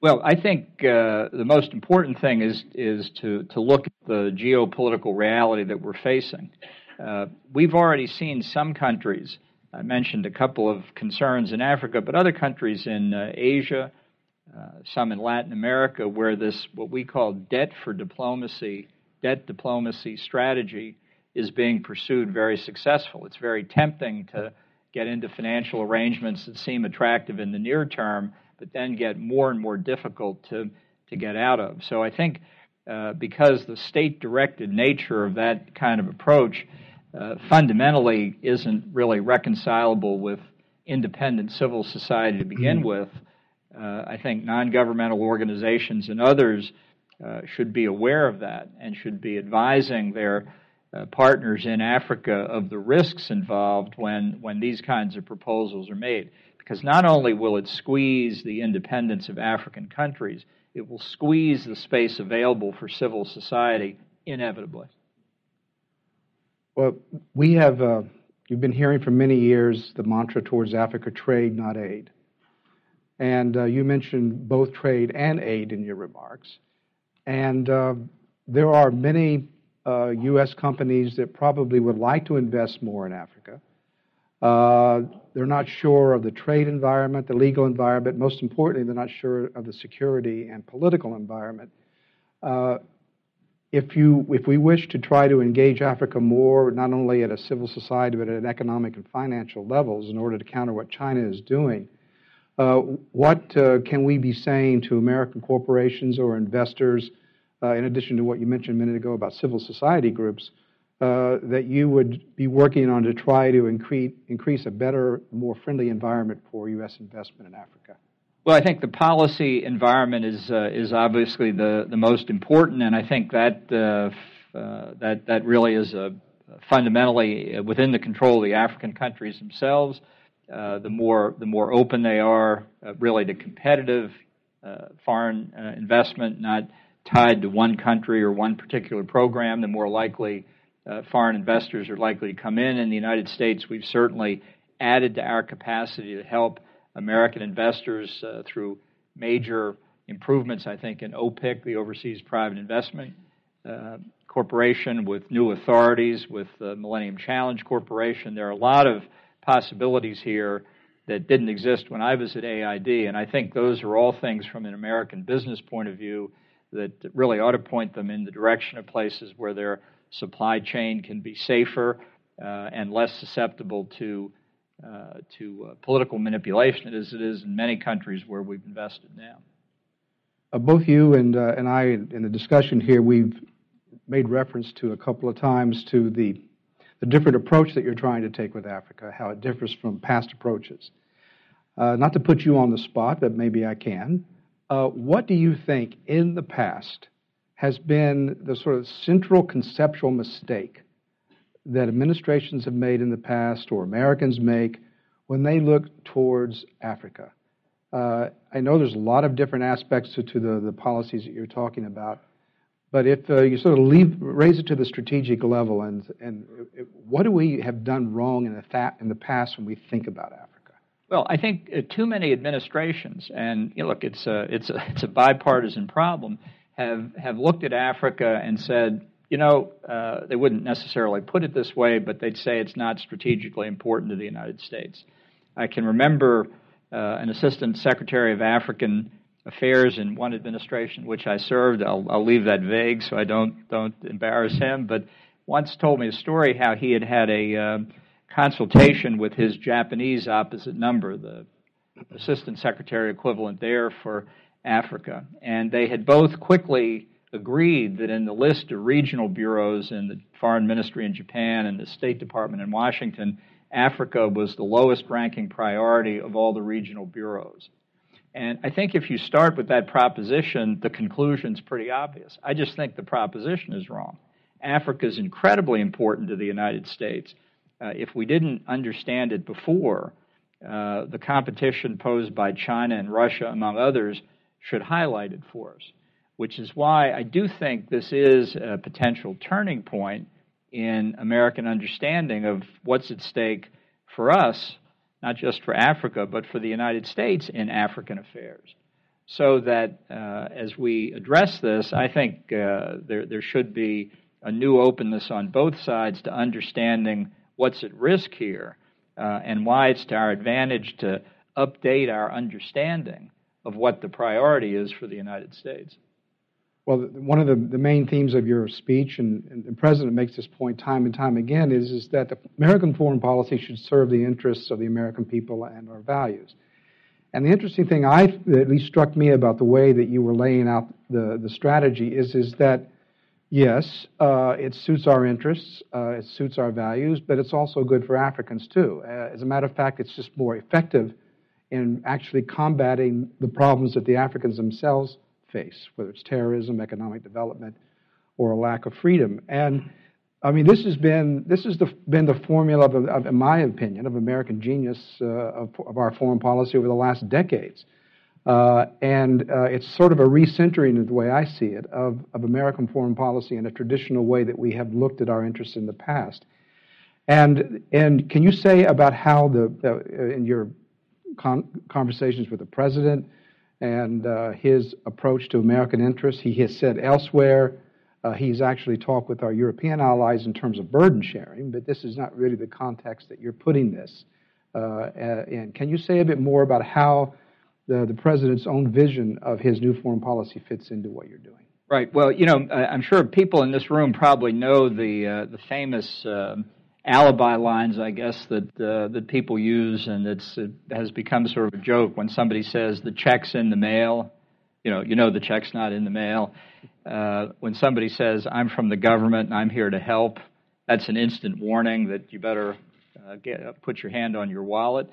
Well, I think uh, the most important thing is is to to look at the geopolitical reality that we're facing. Uh, we've already seen some countries. I mentioned a couple of concerns in Africa, but other countries in uh, Asia, uh, some in Latin America, where this what we call debt for diplomacy, debt diplomacy strategy is being pursued very successful. It's very tempting to get into financial arrangements that seem attractive in the near term, but then get more and more difficult to to get out of. So I think uh, because the state directed nature of that kind of approach uh, fundamentally isn't really reconcilable with independent civil society to begin mm-hmm. with. Uh, I think non governmental organizations and others uh, should be aware of that and should be advising their uh, partners in Africa of the risks involved when, when these kinds of proposals are made. Because not only will it squeeze the independence of African countries, it will squeeze the space available for civil society inevitably. Well, we have, uh, you've been hearing for many years the mantra towards Africa trade, not aid. And uh, you mentioned both trade and aid in your remarks. And uh, there are many U.S. Uh, companies that probably would like to invest more in Africa. Uh, they're not sure of the trade environment, the legal environment. Most importantly, they're not sure of the security and political environment. Uh, if, you, if we wish to try to engage Africa more, not only at a civil society, but at an economic and financial levels in order to counter what China is doing, uh, what uh, can we be saying to American corporations or investors, uh, in addition to what you mentioned a minute ago about civil society groups, uh, that you would be working on to try to increase, increase a better, more friendly environment for U.S. investment in Africa? Well, I think the policy environment is uh, is obviously the, the most important, and I think that uh, uh, that that really is a fundamentally within the control of the African countries themselves. Uh, the more the more open they are, uh, really to competitive foreign investment, not tied to one country or one particular program, the more likely uh, foreign investors are likely to come in. In the United States, we've certainly added to our capacity to help American investors uh, through major improvements, I think, in OPIC, the Overseas Private Investment uh, Corporation, with new authorities, with the Millennium Challenge Corporation. There are a lot of possibilities here that didn't exist when I was at AID, and I think those are all things from an American business point of view that really ought to point them in the direction of places where they're supply chain can be safer uh, and less susceptible to uh, to uh, political manipulation as it is in many countries where we've invested now. Uh, both you and uh, and I, in the discussion here, we've made reference to a couple of times to the the different approach that you're trying to take with Africa, how it differs from past approaches. Uh, not to put you on the spot, but maybe I can. what do you think in the past has been the sort of central conceptual mistake that administrations have made in the past or Americans make when they look towards Africa. Uh, I know there's a lot of different aspects to, to the, the policies that you're talking about, but if uh, you sort of leave, raise it to the strategic level, and, and what do we have done wrong in the, in the past when we think about Africa? Well, I think uh, too many administrations, and you know, look, it's a, it's, a, it's a bipartisan problem have have looked at Africa and said, you know, uh, they wouldn't necessarily put it this way, but they'd say it's not strategically important to the United States. I can remember uh, an assistant secretary of African Affairs in one administration which I served. I'll, I'll leave that vague so I don't don't embarrass him. But once told me a story how he had had a uh, consultation with his Japanese opposite number, the assistant secretary equivalent there for Africa. And they had both quickly agreed that in the list of regional bureaus in the Foreign Ministry in Japan and the State Department in Washington, Africa was the lowest ranking priority of all the regional bureaus. And I think if you start with that proposition, the conclusion's pretty obvious. I just think the proposition is wrong. Africa is incredibly important to the United States. Uh, if we didn't understand it before, uh, the competition posed by China and Russia, among others, should highlight it for us, which is why I do think this is a potential turning point in American understanding of what's at stake for us, not just for Africa, but for the United States in African affairs. So that uh, as we address this, I think uh, there, there should be a new openness on both sides to understanding what's at risk here uh, and why it's to our advantage to update our understanding of what the priority is for the United States. Well, one of the, the main themes of your speech, and, and, the president makes this point time and time again, is, is that American foreign policy should serve the interests of the American people and our values. And the interesting thing I at least struck me about the way that you were laying out the, the strategy is, is that yes, uh, it suits our interests, uh, it suits our values, but it's also good for Africans too. Uh, as a matter of fact, it's just more effective in actually combating the problems that the Africans themselves face, whether it's terrorism, economic development, or a lack of freedom. And I mean, this has been this has the, been the formula, of, of, in my opinion, of American genius uh, of, of, our foreign policy over the last decades. Uh, and uh, it's sort of a recentering, of the way I see it, of, of American foreign policy in a traditional way that we have looked at our interests in the past. And and can you say about how the uh, in your con- conversations with the president and uh, his approach to American interests. He has said elsewhere Uh, he's actually talked with our European allies in terms of burden sharing, but this is not really the context that you're putting this uh, in. Can you say a bit more about how the, the president's own vision of his new foreign policy fits into what you're doing? Right. Well, you know, I'm sure people in this room probably know the uh, the famous uh, alibi lines, I guess that uh, that people use, and it's it has become sort of a joke when somebody says the check's in the mail. You know, you know the check's not in the mail. Uh, when somebody says I'm from the government and I'm here to help, that's an instant warning that you better uh, get, put your hand on your wallet.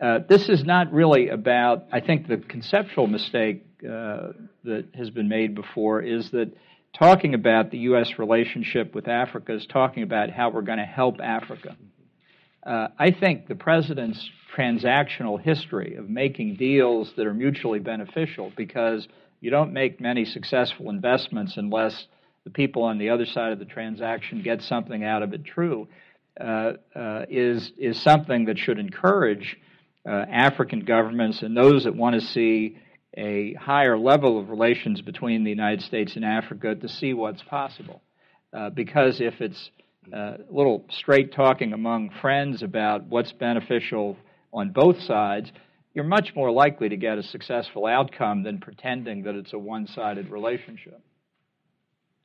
Uh, this is not really about. I think the conceptual mistake uh, that has been made before is that talking about the U.S. relationship with Africa is talking about how we're going to help Africa. Uh, I think the president's transactional history of making deals that are mutually beneficial, because you don't make many successful investments unless the people on the other side of the transaction get something out of it true, uh, uh, is is something that should encourage uh, African governments and those that want to see a higher level of relations between the United States and Africa to see what's possible. Uh, because if it's uh, a little straight talking among friends about what's beneficial on both sides, you're much more likely to get a successful outcome than pretending that it's a one sided relationship.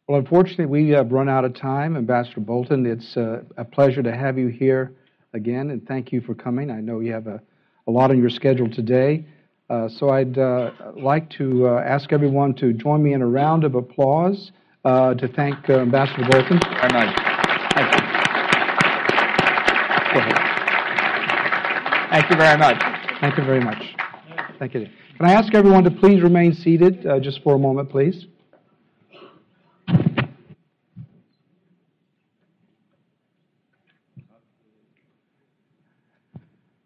Well, unfortunately, we have run out of time. Ambassador Bolton, it's uh, a pleasure to have you here again, and thank you for coming. I know you have a, a lot on your schedule today. Uh, so I'd uh, like to uh, ask everyone to join me in a round of applause uh, to thank uh, Ambassador Bolton. Very much. Thank you. Go ahead. Thank you very much. Thank you very much. Thank you. Can I ask everyone to please remain seated just for a moment, please?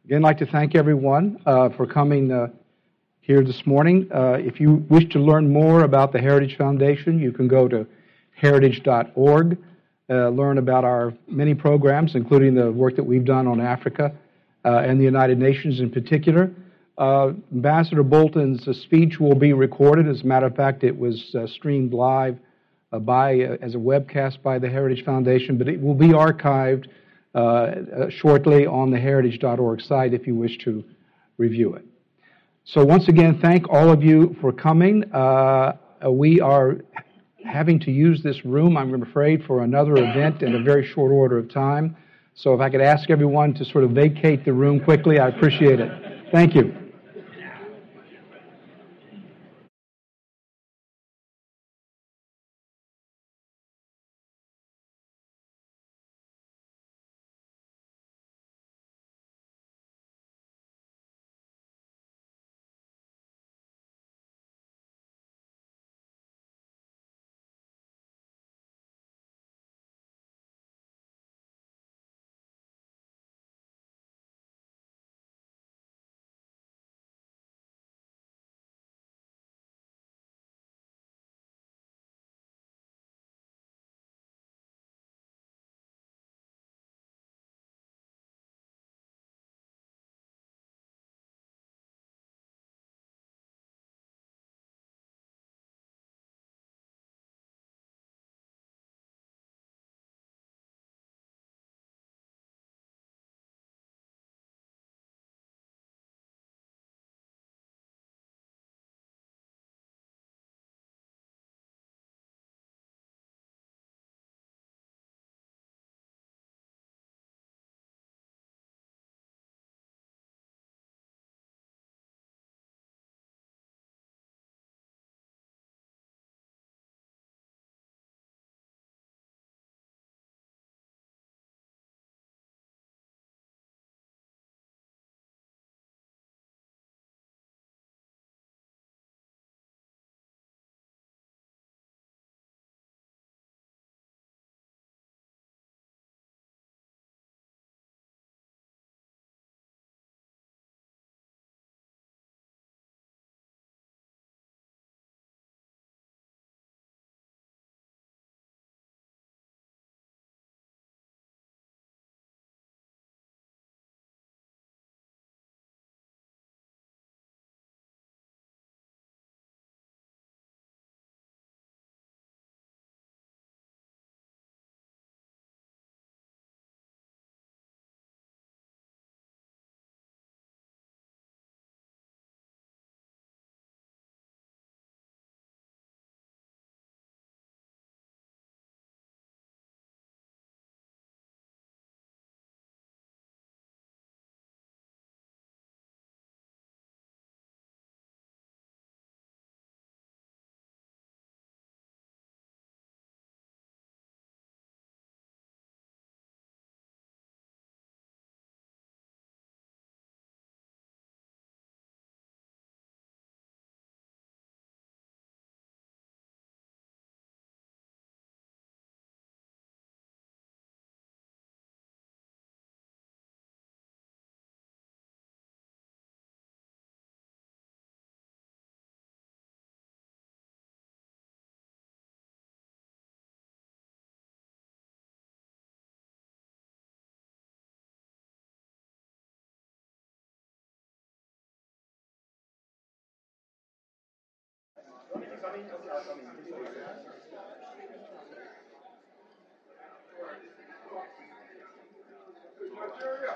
Again, I'd like to thank everyone uh, for coming uh, here this morning. Uh, if you wish to learn more about the Heritage Foundation, you can go to heritage.org, uh, learn about our many programs, including the work that we've done on Africa uh, and the United Nations in particular. Uh, Ambassador Bolton's uh, speech will be recorded. As a matter of fact, it was streamed live by as a webcast by the Heritage Foundation, but it will be archived shortly on the heritage.org site if you wish to review it. So once again, thank all of you for coming. Uh, we are having to use this room, I'm afraid, for another event in a very short order of time. So if I could ask everyone to sort of vacate the room quickly, I appreciate it. Thank you.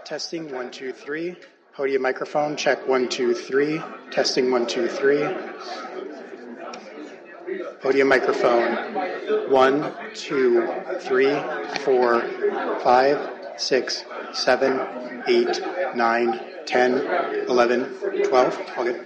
Testing one, two, three. Podium microphone, check one, two, three. Testing one, two, three. Podium microphone, one, two, three, four, five, six, seven, eight, nine, ten, eleven, twelve. All good.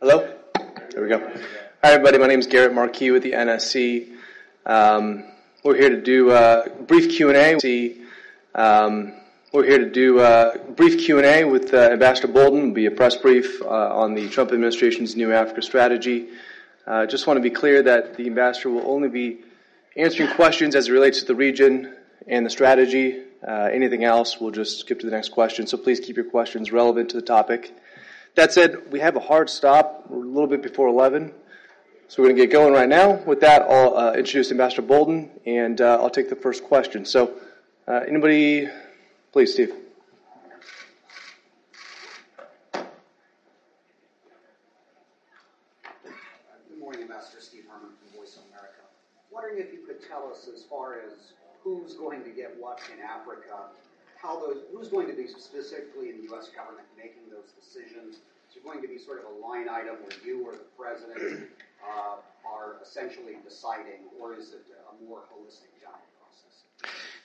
Hello? There we go. Hi, everybody. My name is Garrett Marquis with the NSC. Um, we're here to do a brief Q&A. Um, we're here to do a brief Q&A with uh, Ambassador Bolton. It'll be a press brief uh, on the Trump administration's new Africa strategy. I uh, just want to be clear that the ambassador will only be answering questions as it relates to the region and the strategy. Uh, anything else, we'll just skip to the next question. So please keep your questions relevant to the topic. That said, we have a hard stop. We're a little bit before 11. So we're going to get going right now. With that, I'll uh, introduce Ambassador Bolton, and uh, I'll take the first question. So, uh, anybody, please, Steve. Good morning, Ambassador Steve Herman from Voice of America. Wondering if you could tell us, as far as who's going to get what in Africa, how those, who's going to be specifically in the U.S. government making those decisions? Is it going to be sort of a line item where you or the president uh, are essentially deciding, or is it a more holistic general process?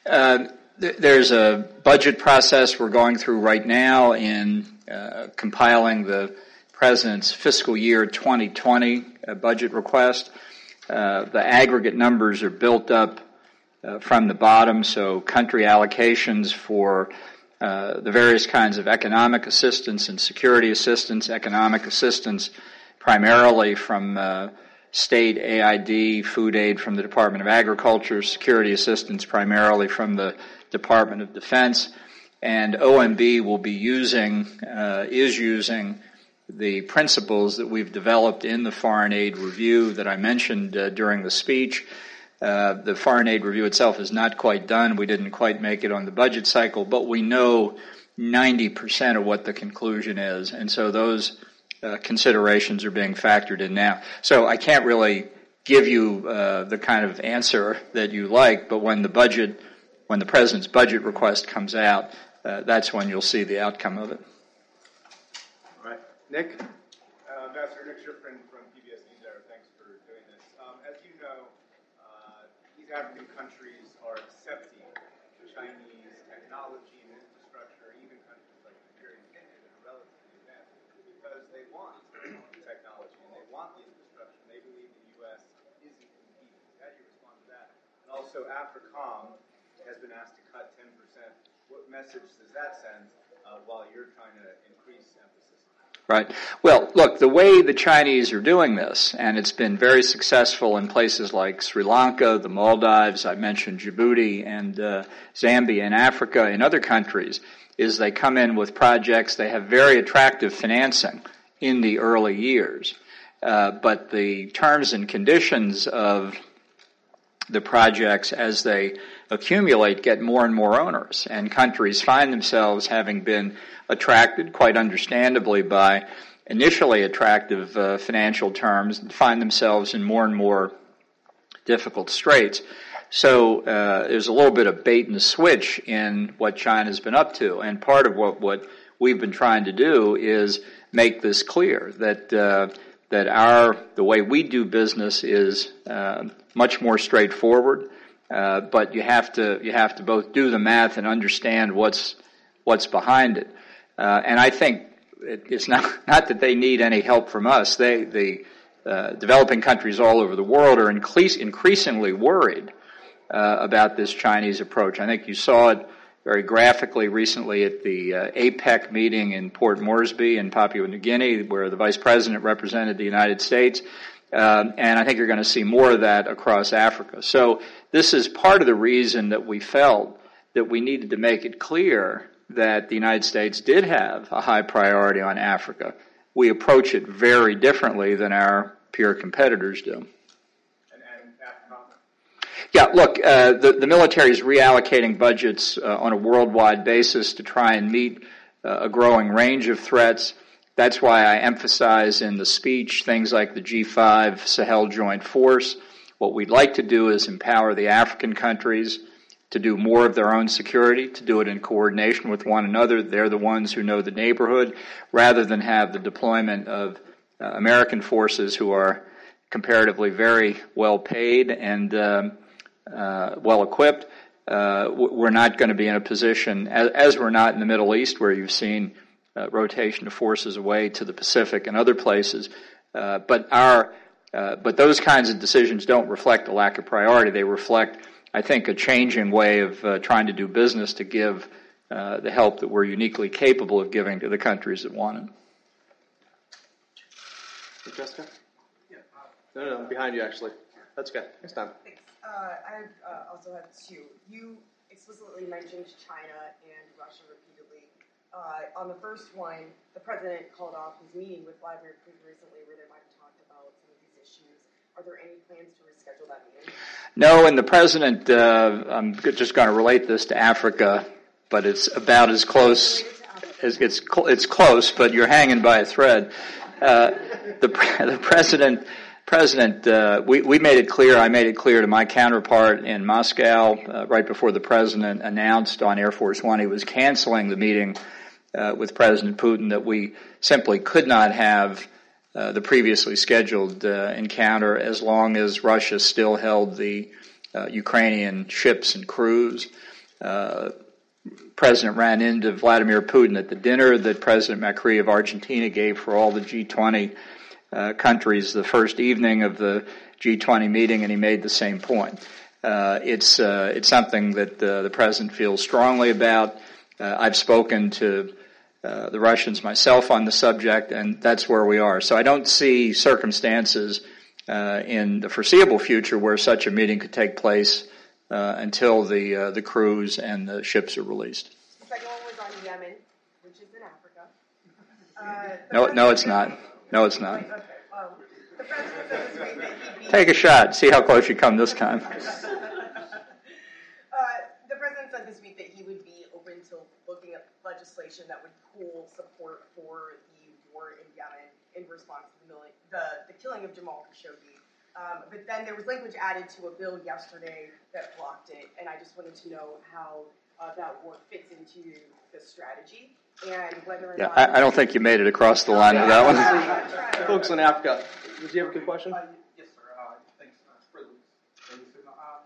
Uh, th- there's a budget process we're going through right now in uh, compiling the president's fiscal year 2020 uh, budget request. Uh, the aggregate numbers are built up uh, from the bottom, so country allocations for uh, the various kinds of economic assistance and security assistance, economic assistance primarily from uh, state AID, food aid from the Department of Agriculture, security assistance primarily from the Department of Defense, and OMB will be using, uh, is using the principles that we've developed in the foreign aid review that I mentioned uh, during the speech uh, the foreign aid review itself is not quite done. We didn't quite make it on the budget cycle, but we know 90% of what the conclusion is. And so those uh, considerations are being factored in now. So I can't really give you uh, the kind of answer that you like, but when the budget, when the president's budget request comes out, uh, that's when you'll see the outcome of it. All right. Nick? Ambassador Nick Schifrin from PBS NewsHour. Thanks for doing this. Um, as you know, African countries are accepting Chinese technology and infrastructure, even countries like Nigeria and Kenya that are relatively advanced, because they want the [CLEARS THROAT] technology and they want the infrastructure. They believe the U.S. isn't competing. How do you respond to that? And also, AFRICOM has been asked to cut 10%. What message does that send uh, while you're trying to increase emphasis? Right. Well, look, the way the Chinese are doing this, and it's been very successful in places like Sri Lanka, the Maldives, I mentioned Djibouti and uh, Zambia and Africa and other countries, is they come in with projects, they have very attractive financing in the early years. Uh, but the terms and conditions of the projects as they accumulate get more and more onerous, and countries find themselves having been attracted, quite understandably, by initially attractive uh, financial terms, find themselves in more and more difficult straits. So uh, there's a little bit of bait and switch in what China's been up to, and part of what what we've been trying to do is make this clear that uh, that our the way we do business is uh, much more straightforward. Uh, but you have to you have to both do the math and understand what's what's behind it. Uh, and I think it, it's not [LAUGHS] not that they need any help from us. They the uh, developing countries all over the world are increase, increasingly worried uh, about this Chinese approach. I think you saw it very graphically recently at the uh, APEC meeting in Port Moresby in Papua New Guinea, where the vice president represented the United States. Um, and I think you're going to see more of that across Africa. So this is part of the reason that we felt that we needed to make it clear that the United States did have a high priority on Africa. We approach it very differently than our peer competitors do. Yeah, look, uh, the, the military is reallocating budgets uh, on a worldwide basis to try and meet uh, a growing range of threats. That's why I emphasize in the speech things like the G5 Sahel Joint Force. What we'd like to do is empower the African countries to do more of their own security, to do it in coordination with one another. They're the ones who know the neighborhood, rather than have the deployment of uh, American forces who are comparatively very well paid and um, uh, well equipped. uh, we're not going to be in a position, as, as, we're not in the Middle East, where you've seen uh, rotation of forces away to the Pacific and other places. Uh, but our, uh, but those kinds of decisions don't reflect a lack of priority. They reflect, I think, a changing way of uh, trying to do business to give uh, the help that we're uniquely capable of giving to the countries that want it. Jessica? Yeah. No, no, I'm behind you actually. That's good. Next time. Thanks. Uh, I uh, also have two. You explicitly mentioned China and Russia repeatedly. Uh, on the first one, the president called off his meeting with Vladimir Putin recently where they might have talked about some of these issues. Are there any plans to reschedule that meeting? No, and the president, uh, I'm just going to relate this to Africa, but it's about as close as it's, it's close, but you're hanging by a thread. Uh, the, [LAUGHS] the president President, uh, we, we made it clear, I made it clear to my counterpart in Moscow uh, right before the president announced on Air Force One he was canceling the meeting uh, with President Putin that we simply could not have uh, the previously scheduled uh, encounter as long as Russia still held the uh, Ukrainian ships and crews. President ran into Vladimir Putin at the dinner that President Macri of Argentina gave for all the G20 uh, countries the first evening of the G20 meeting, and he made the same point. Uh, it's uh, it's something that uh, the president feels strongly about. Uh, I've spoken to uh, the Russians myself on the subject, and that's where we are. So I don't see circumstances in the foreseeable future where such a meeting could take place until the the crews and the ships are released. The second one was on Yemen, which is in Africa. no, no, it's not. No, it's not. Take a shot. See how close you come this time. [LAUGHS] Uh, the president said this week that he would be open to looking at legislation that would pool support for the war in Yemen in response to the, the, the killing of Jamal Khashoggi. Um, but then there was language added to a bill yesterday that blocked it, and I just wanted to know how uh, that work fits into the strategy and whether or yeah, not. I, I, don't think you made it across the line with that one. [LAUGHS] Folks in Africa, did you have a good question? Uh, yes, sir. Uh, thanks, uh, President. Uh,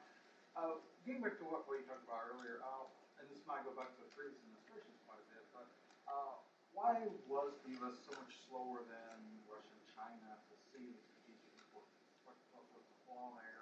uh, getting back to what we talked about earlier, uh, and this might go back to the previous administration quite a bit, but uh, why was the U.S. so much slower than Russia and China to see the strategic importance? What, what was the flaw there?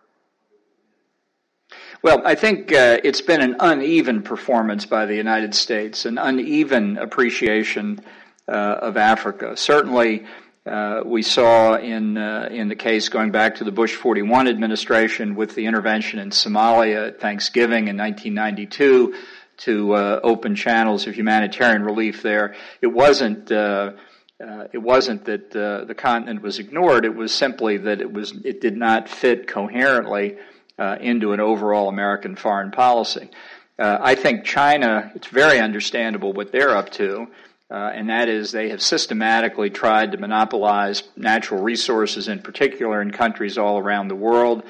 Well, I think uh, it's been an uneven performance by the United States, an uneven appreciation uh, of Africa. Certainly, uh, we saw in uh, in the case going back to the Bush 41 administration with the intervention in Somalia at Thanksgiving in 1992 to uh, open channels of humanitarian relief there. It wasn't. Uh, it wasn't that the continent was ignored. It was simply that it was. It did not fit coherently uh, into an overall American foreign policy. Uh, I think China, it's very understandable what they're up to, uh, and that is they have systematically tried to monopolize natural resources, in particular in countries all around the world.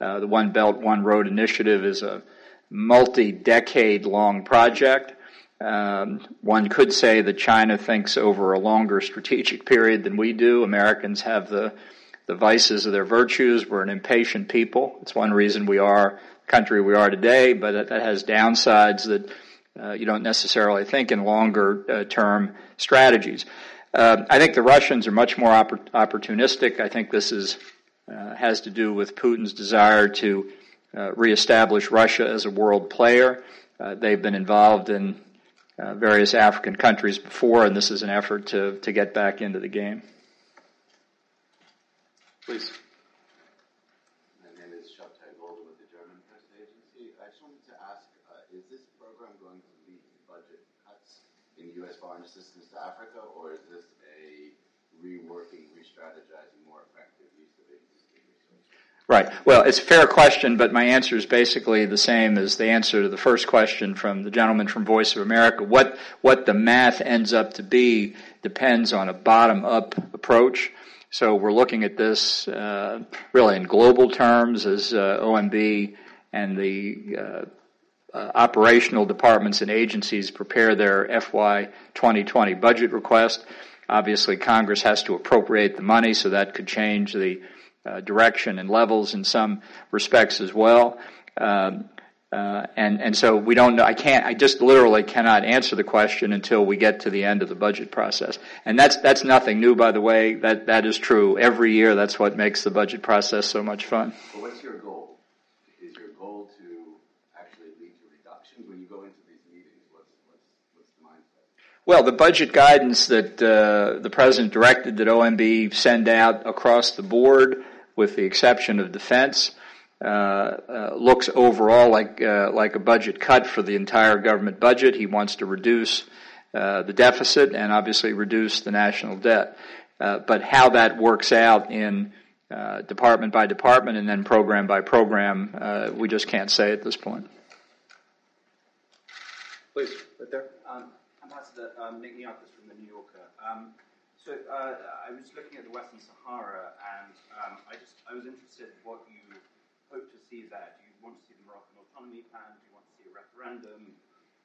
Uh, the One Belt, One Road initiative is a multi decade long project. Um, one could say that China thinks over a longer strategic period than we do. Americans have the the vices of their virtues. We're an impatient people. It's one reason we are the country we are today, but that has downsides that uh, you don't necessarily think in longer uh, term strategies. Uh, I think the Russians are much more oppor- opportunistic. I think this is uh, has to do with Putin's desire to uh, reestablish Russia as a world player. Uh, they've been involved in various African countries before, and this is an effort to to get back into the game. Please. My name is Shabtai Golder with the German Press Agency. I just wanted to ask, uh, is this program going to lead to budget cuts in U.S. foreign assistance to Africa, or is this a reworking, re-strategizing more effective use of existing resources? Right. Well, it's a fair question, but my answer is basically the same as the answer to the first question from the gentleman from Voice of America. What what the math ends up to be depends on a bottom-up approach. So we're looking at this uh, really in global terms as uh, OMB and the uh, uh, operational departments and agencies prepare their FY 2020 budget request. Obviously, Congress has to appropriate the money, so that could change the uh, direction and levels in some respects as well. Um, Uh, and and so we don't know. I can't. I just literally cannot answer the question until we get to the end of the budget process. And that's that's nothing new, by the way. That that is true every year. That's what makes the budget process so much fun. Well, what's your goal? Is your goal to actually lead to reductions when you go into these meetings? What's what's what's the mindset? Well, the budget guidance that uh, the president directed that OMB send out across the board, with the exception of defense looks overall like uh, like a budget cut for the entire government budget. He wants to reduce the deficit and obviously reduce the national debt. but how that works out in department by department and then program by program, we just can't say at this point. Please, right there. Um, Ambassador um, Nick Niarchos from the New Yorker. Um, so uh, I was looking at the Western Sahara, and um, I just I was interested in what you hope to see there? Do you want to see the Moroccan autonomy plan? Do you want to see a referendum?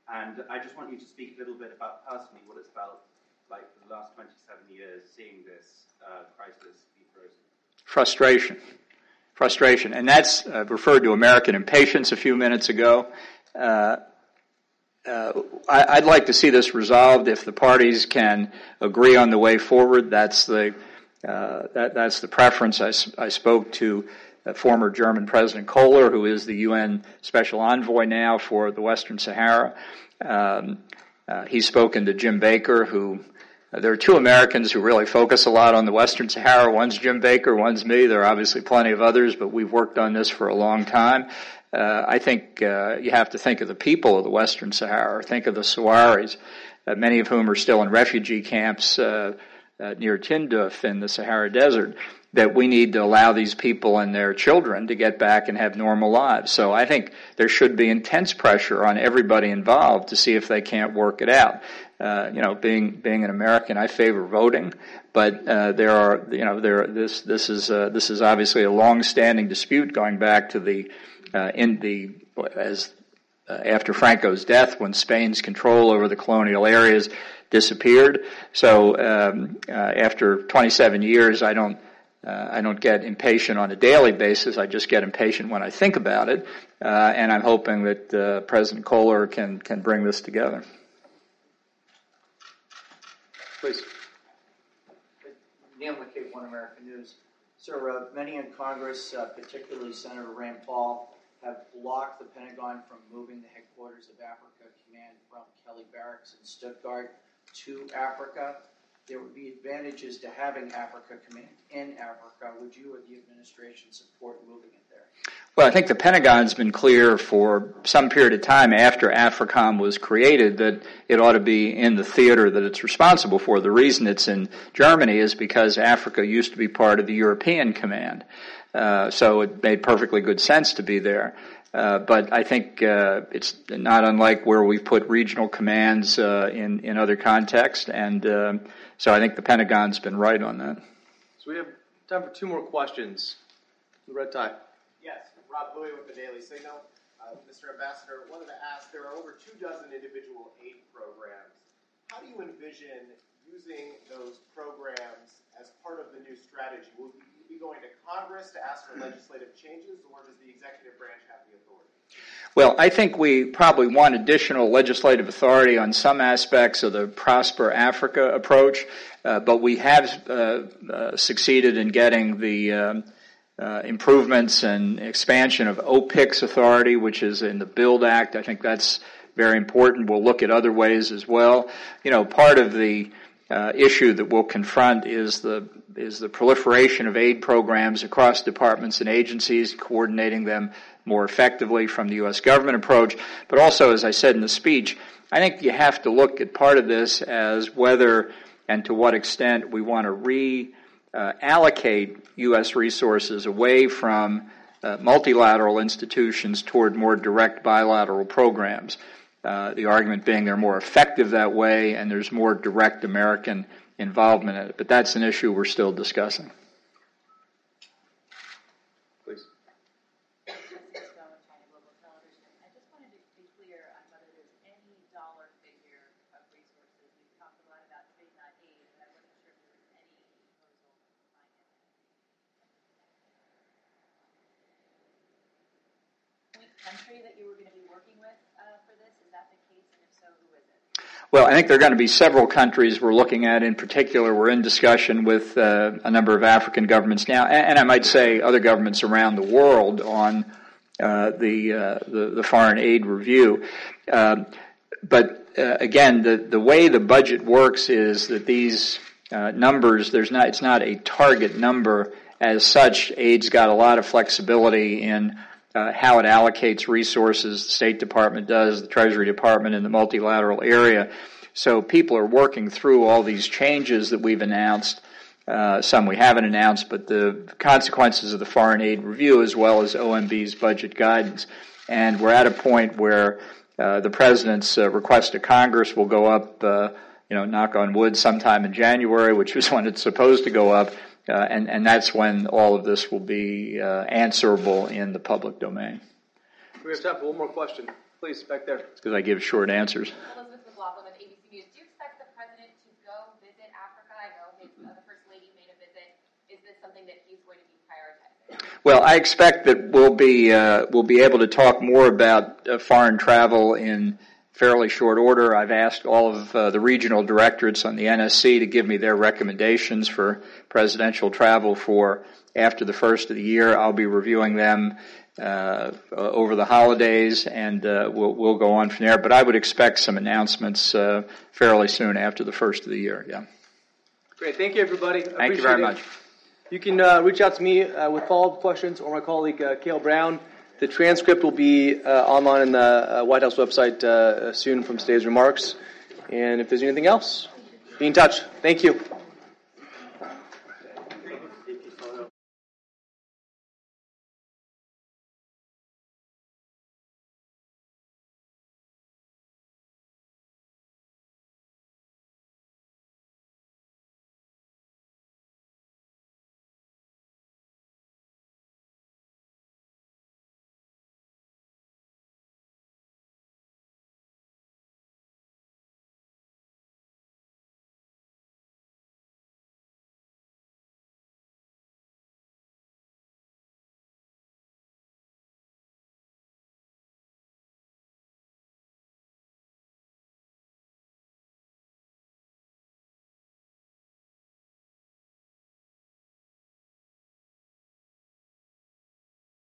And I just want you to speak a little bit about personally what it's felt like for the last 27 years seeing this uh, crisis be frozen. Frustration. Frustration. And that's uh, referred to American impatience a few minutes ago. Uh, uh, I, would like to see this resolved if the parties can agree on the way forward. That's the uh, that, that's the preference. I, I spoke to former German President Kohler, who is the UN Special Envoy now for the Western Sahara. Um, uh, he's spoken to Jim Baker, who uh, there are two Americans who really focus a lot on the Western Sahara. One's Jim Baker, one's me. There are obviously plenty of others, but we've worked on this for a long time. Uh, I think uh, you have to think of the people of the Western Sahara. Think of the Sahrawis, uh, many of whom are still in refugee camps near Tindouf in the Sahara Desert that we need to allow these people and their children to get back and have normal lives. So I think there should be intense pressure on everybody involved to see if they can't work it out. Uh, you know, being being an American, I favor voting, but uh, there are you know there this this is uh, this is obviously a long-standing dispute going back to the uh, in the as uh, after Franco's death when Spain's control over the colonial areas disappeared. So um, uh, after 27 years, I don't uh, I don't get impatient on a daily basis. I just get impatient when I think about it. Uh, and I'm hoping that uh, President Kohler can, can bring this together. Please. Neil McCabe, One American News. Sir, uh, many in Congress, uh, particularly Senator Rand Paul, have blocked the Pentagon from moving the headquarters of Africa Command from Kelly Barracks in Stuttgart to Africa there would be advantages to having Africa Command in Africa. Would you or the administration support moving it there? Well, I think the Pentagon's been clear for some period of time after AFRICOM was created that it ought to be in the theater that it's responsible for. The reason it's in Germany is because Africa used to be part of the European Command. Uh, so it made perfectly good sense to be there. Uh, but I think uh, it's not unlike where we put regional commands uh, in in other contexts, and um, so I think the Pentagon's been right on that. So we have time for two more questions. The red tie. Yes, Rob Bluey with the Daily Signal. Uh, Mr. Ambassador, wanted to ask there are over two dozen individual aid programs. How do you envision using those programs as part of the new strategy? Will you be going to Congress to ask for legislative changes, or does the executive branch have the authority? Well, I think we probably want additional legislative authority on some aspects of the Prosper Africa approach, uh, but we have uh, uh, succeeded in getting the um, uh, improvements and expansion of OPIC's authority, which is in the Build Act. I think that's very important. We'll look at other ways as well. You know, part of the uh, issue that we'll confront is the is the proliferation of aid programs across departments and agencies, coordinating them more effectively from the U.S. government approach. But also, as I said in the speech, I think you have to look at part of this as whether and to what extent we want to reallocate uh, U.S. resources away from uh, multilateral institutions toward more direct bilateral programs. Uh, the argument being they're more effective that way and there's more direct American involvement in it. But that's an issue we're still discussing. Well, I think there are going to be several countries we're looking at. In particular, we're in discussion with uh, a number of African governments now, and, and, I might say other governments around the world on uh, the, uh, the, the foreign aid review. Um, but uh, again, the the way the budget works is that these uh, numbers there's not it's not a target number as such. Aid's got a lot of flexibility in uh, how it allocates resources. The State Department does, the Treasury Department in the multilateral area. So people are working through all these changes that we've announced. Uh, some we haven't announced, but the consequences of the foreign aid review as well as OMB's budget guidance. And we're at a point where uh, the president's uh, request to Congress will go up, uh, you know, knock on wood, sometime in January, which is [LAUGHS] when it's supposed to go up. Uh, and, and that's when all of this will be uh, answerable in the public domain. We have time for one more question. Please, back there. Because I give short answers. Elizabeth McLaughlin with ABC News. Do you expect the president to go visit Africa? I know his, uh, the First Lady made a visit. Is this something that he's going to be prioritizing? Well, I expect that we'll be, uh, we'll be able to talk more about uh, foreign travel in fairly short order. I've asked all of uh, the regional directorates on the NSC to give me their recommendations for presidential travel for after the first of the year. I'll be reviewing them uh, over the holidays, and uh, we'll, we'll go on from there. But I would expect some announcements uh, fairly soon after the first of the year. Yeah. Great. Thank you, everybody. Thank Appreciate you very it. much. You can uh, reach out to me uh, with follow-up questions or my colleague uh, Kale Brown. The transcript will be uh, online on the uh, White House website uh, soon from today's remarks. And if there's anything else, be in touch. Thank you.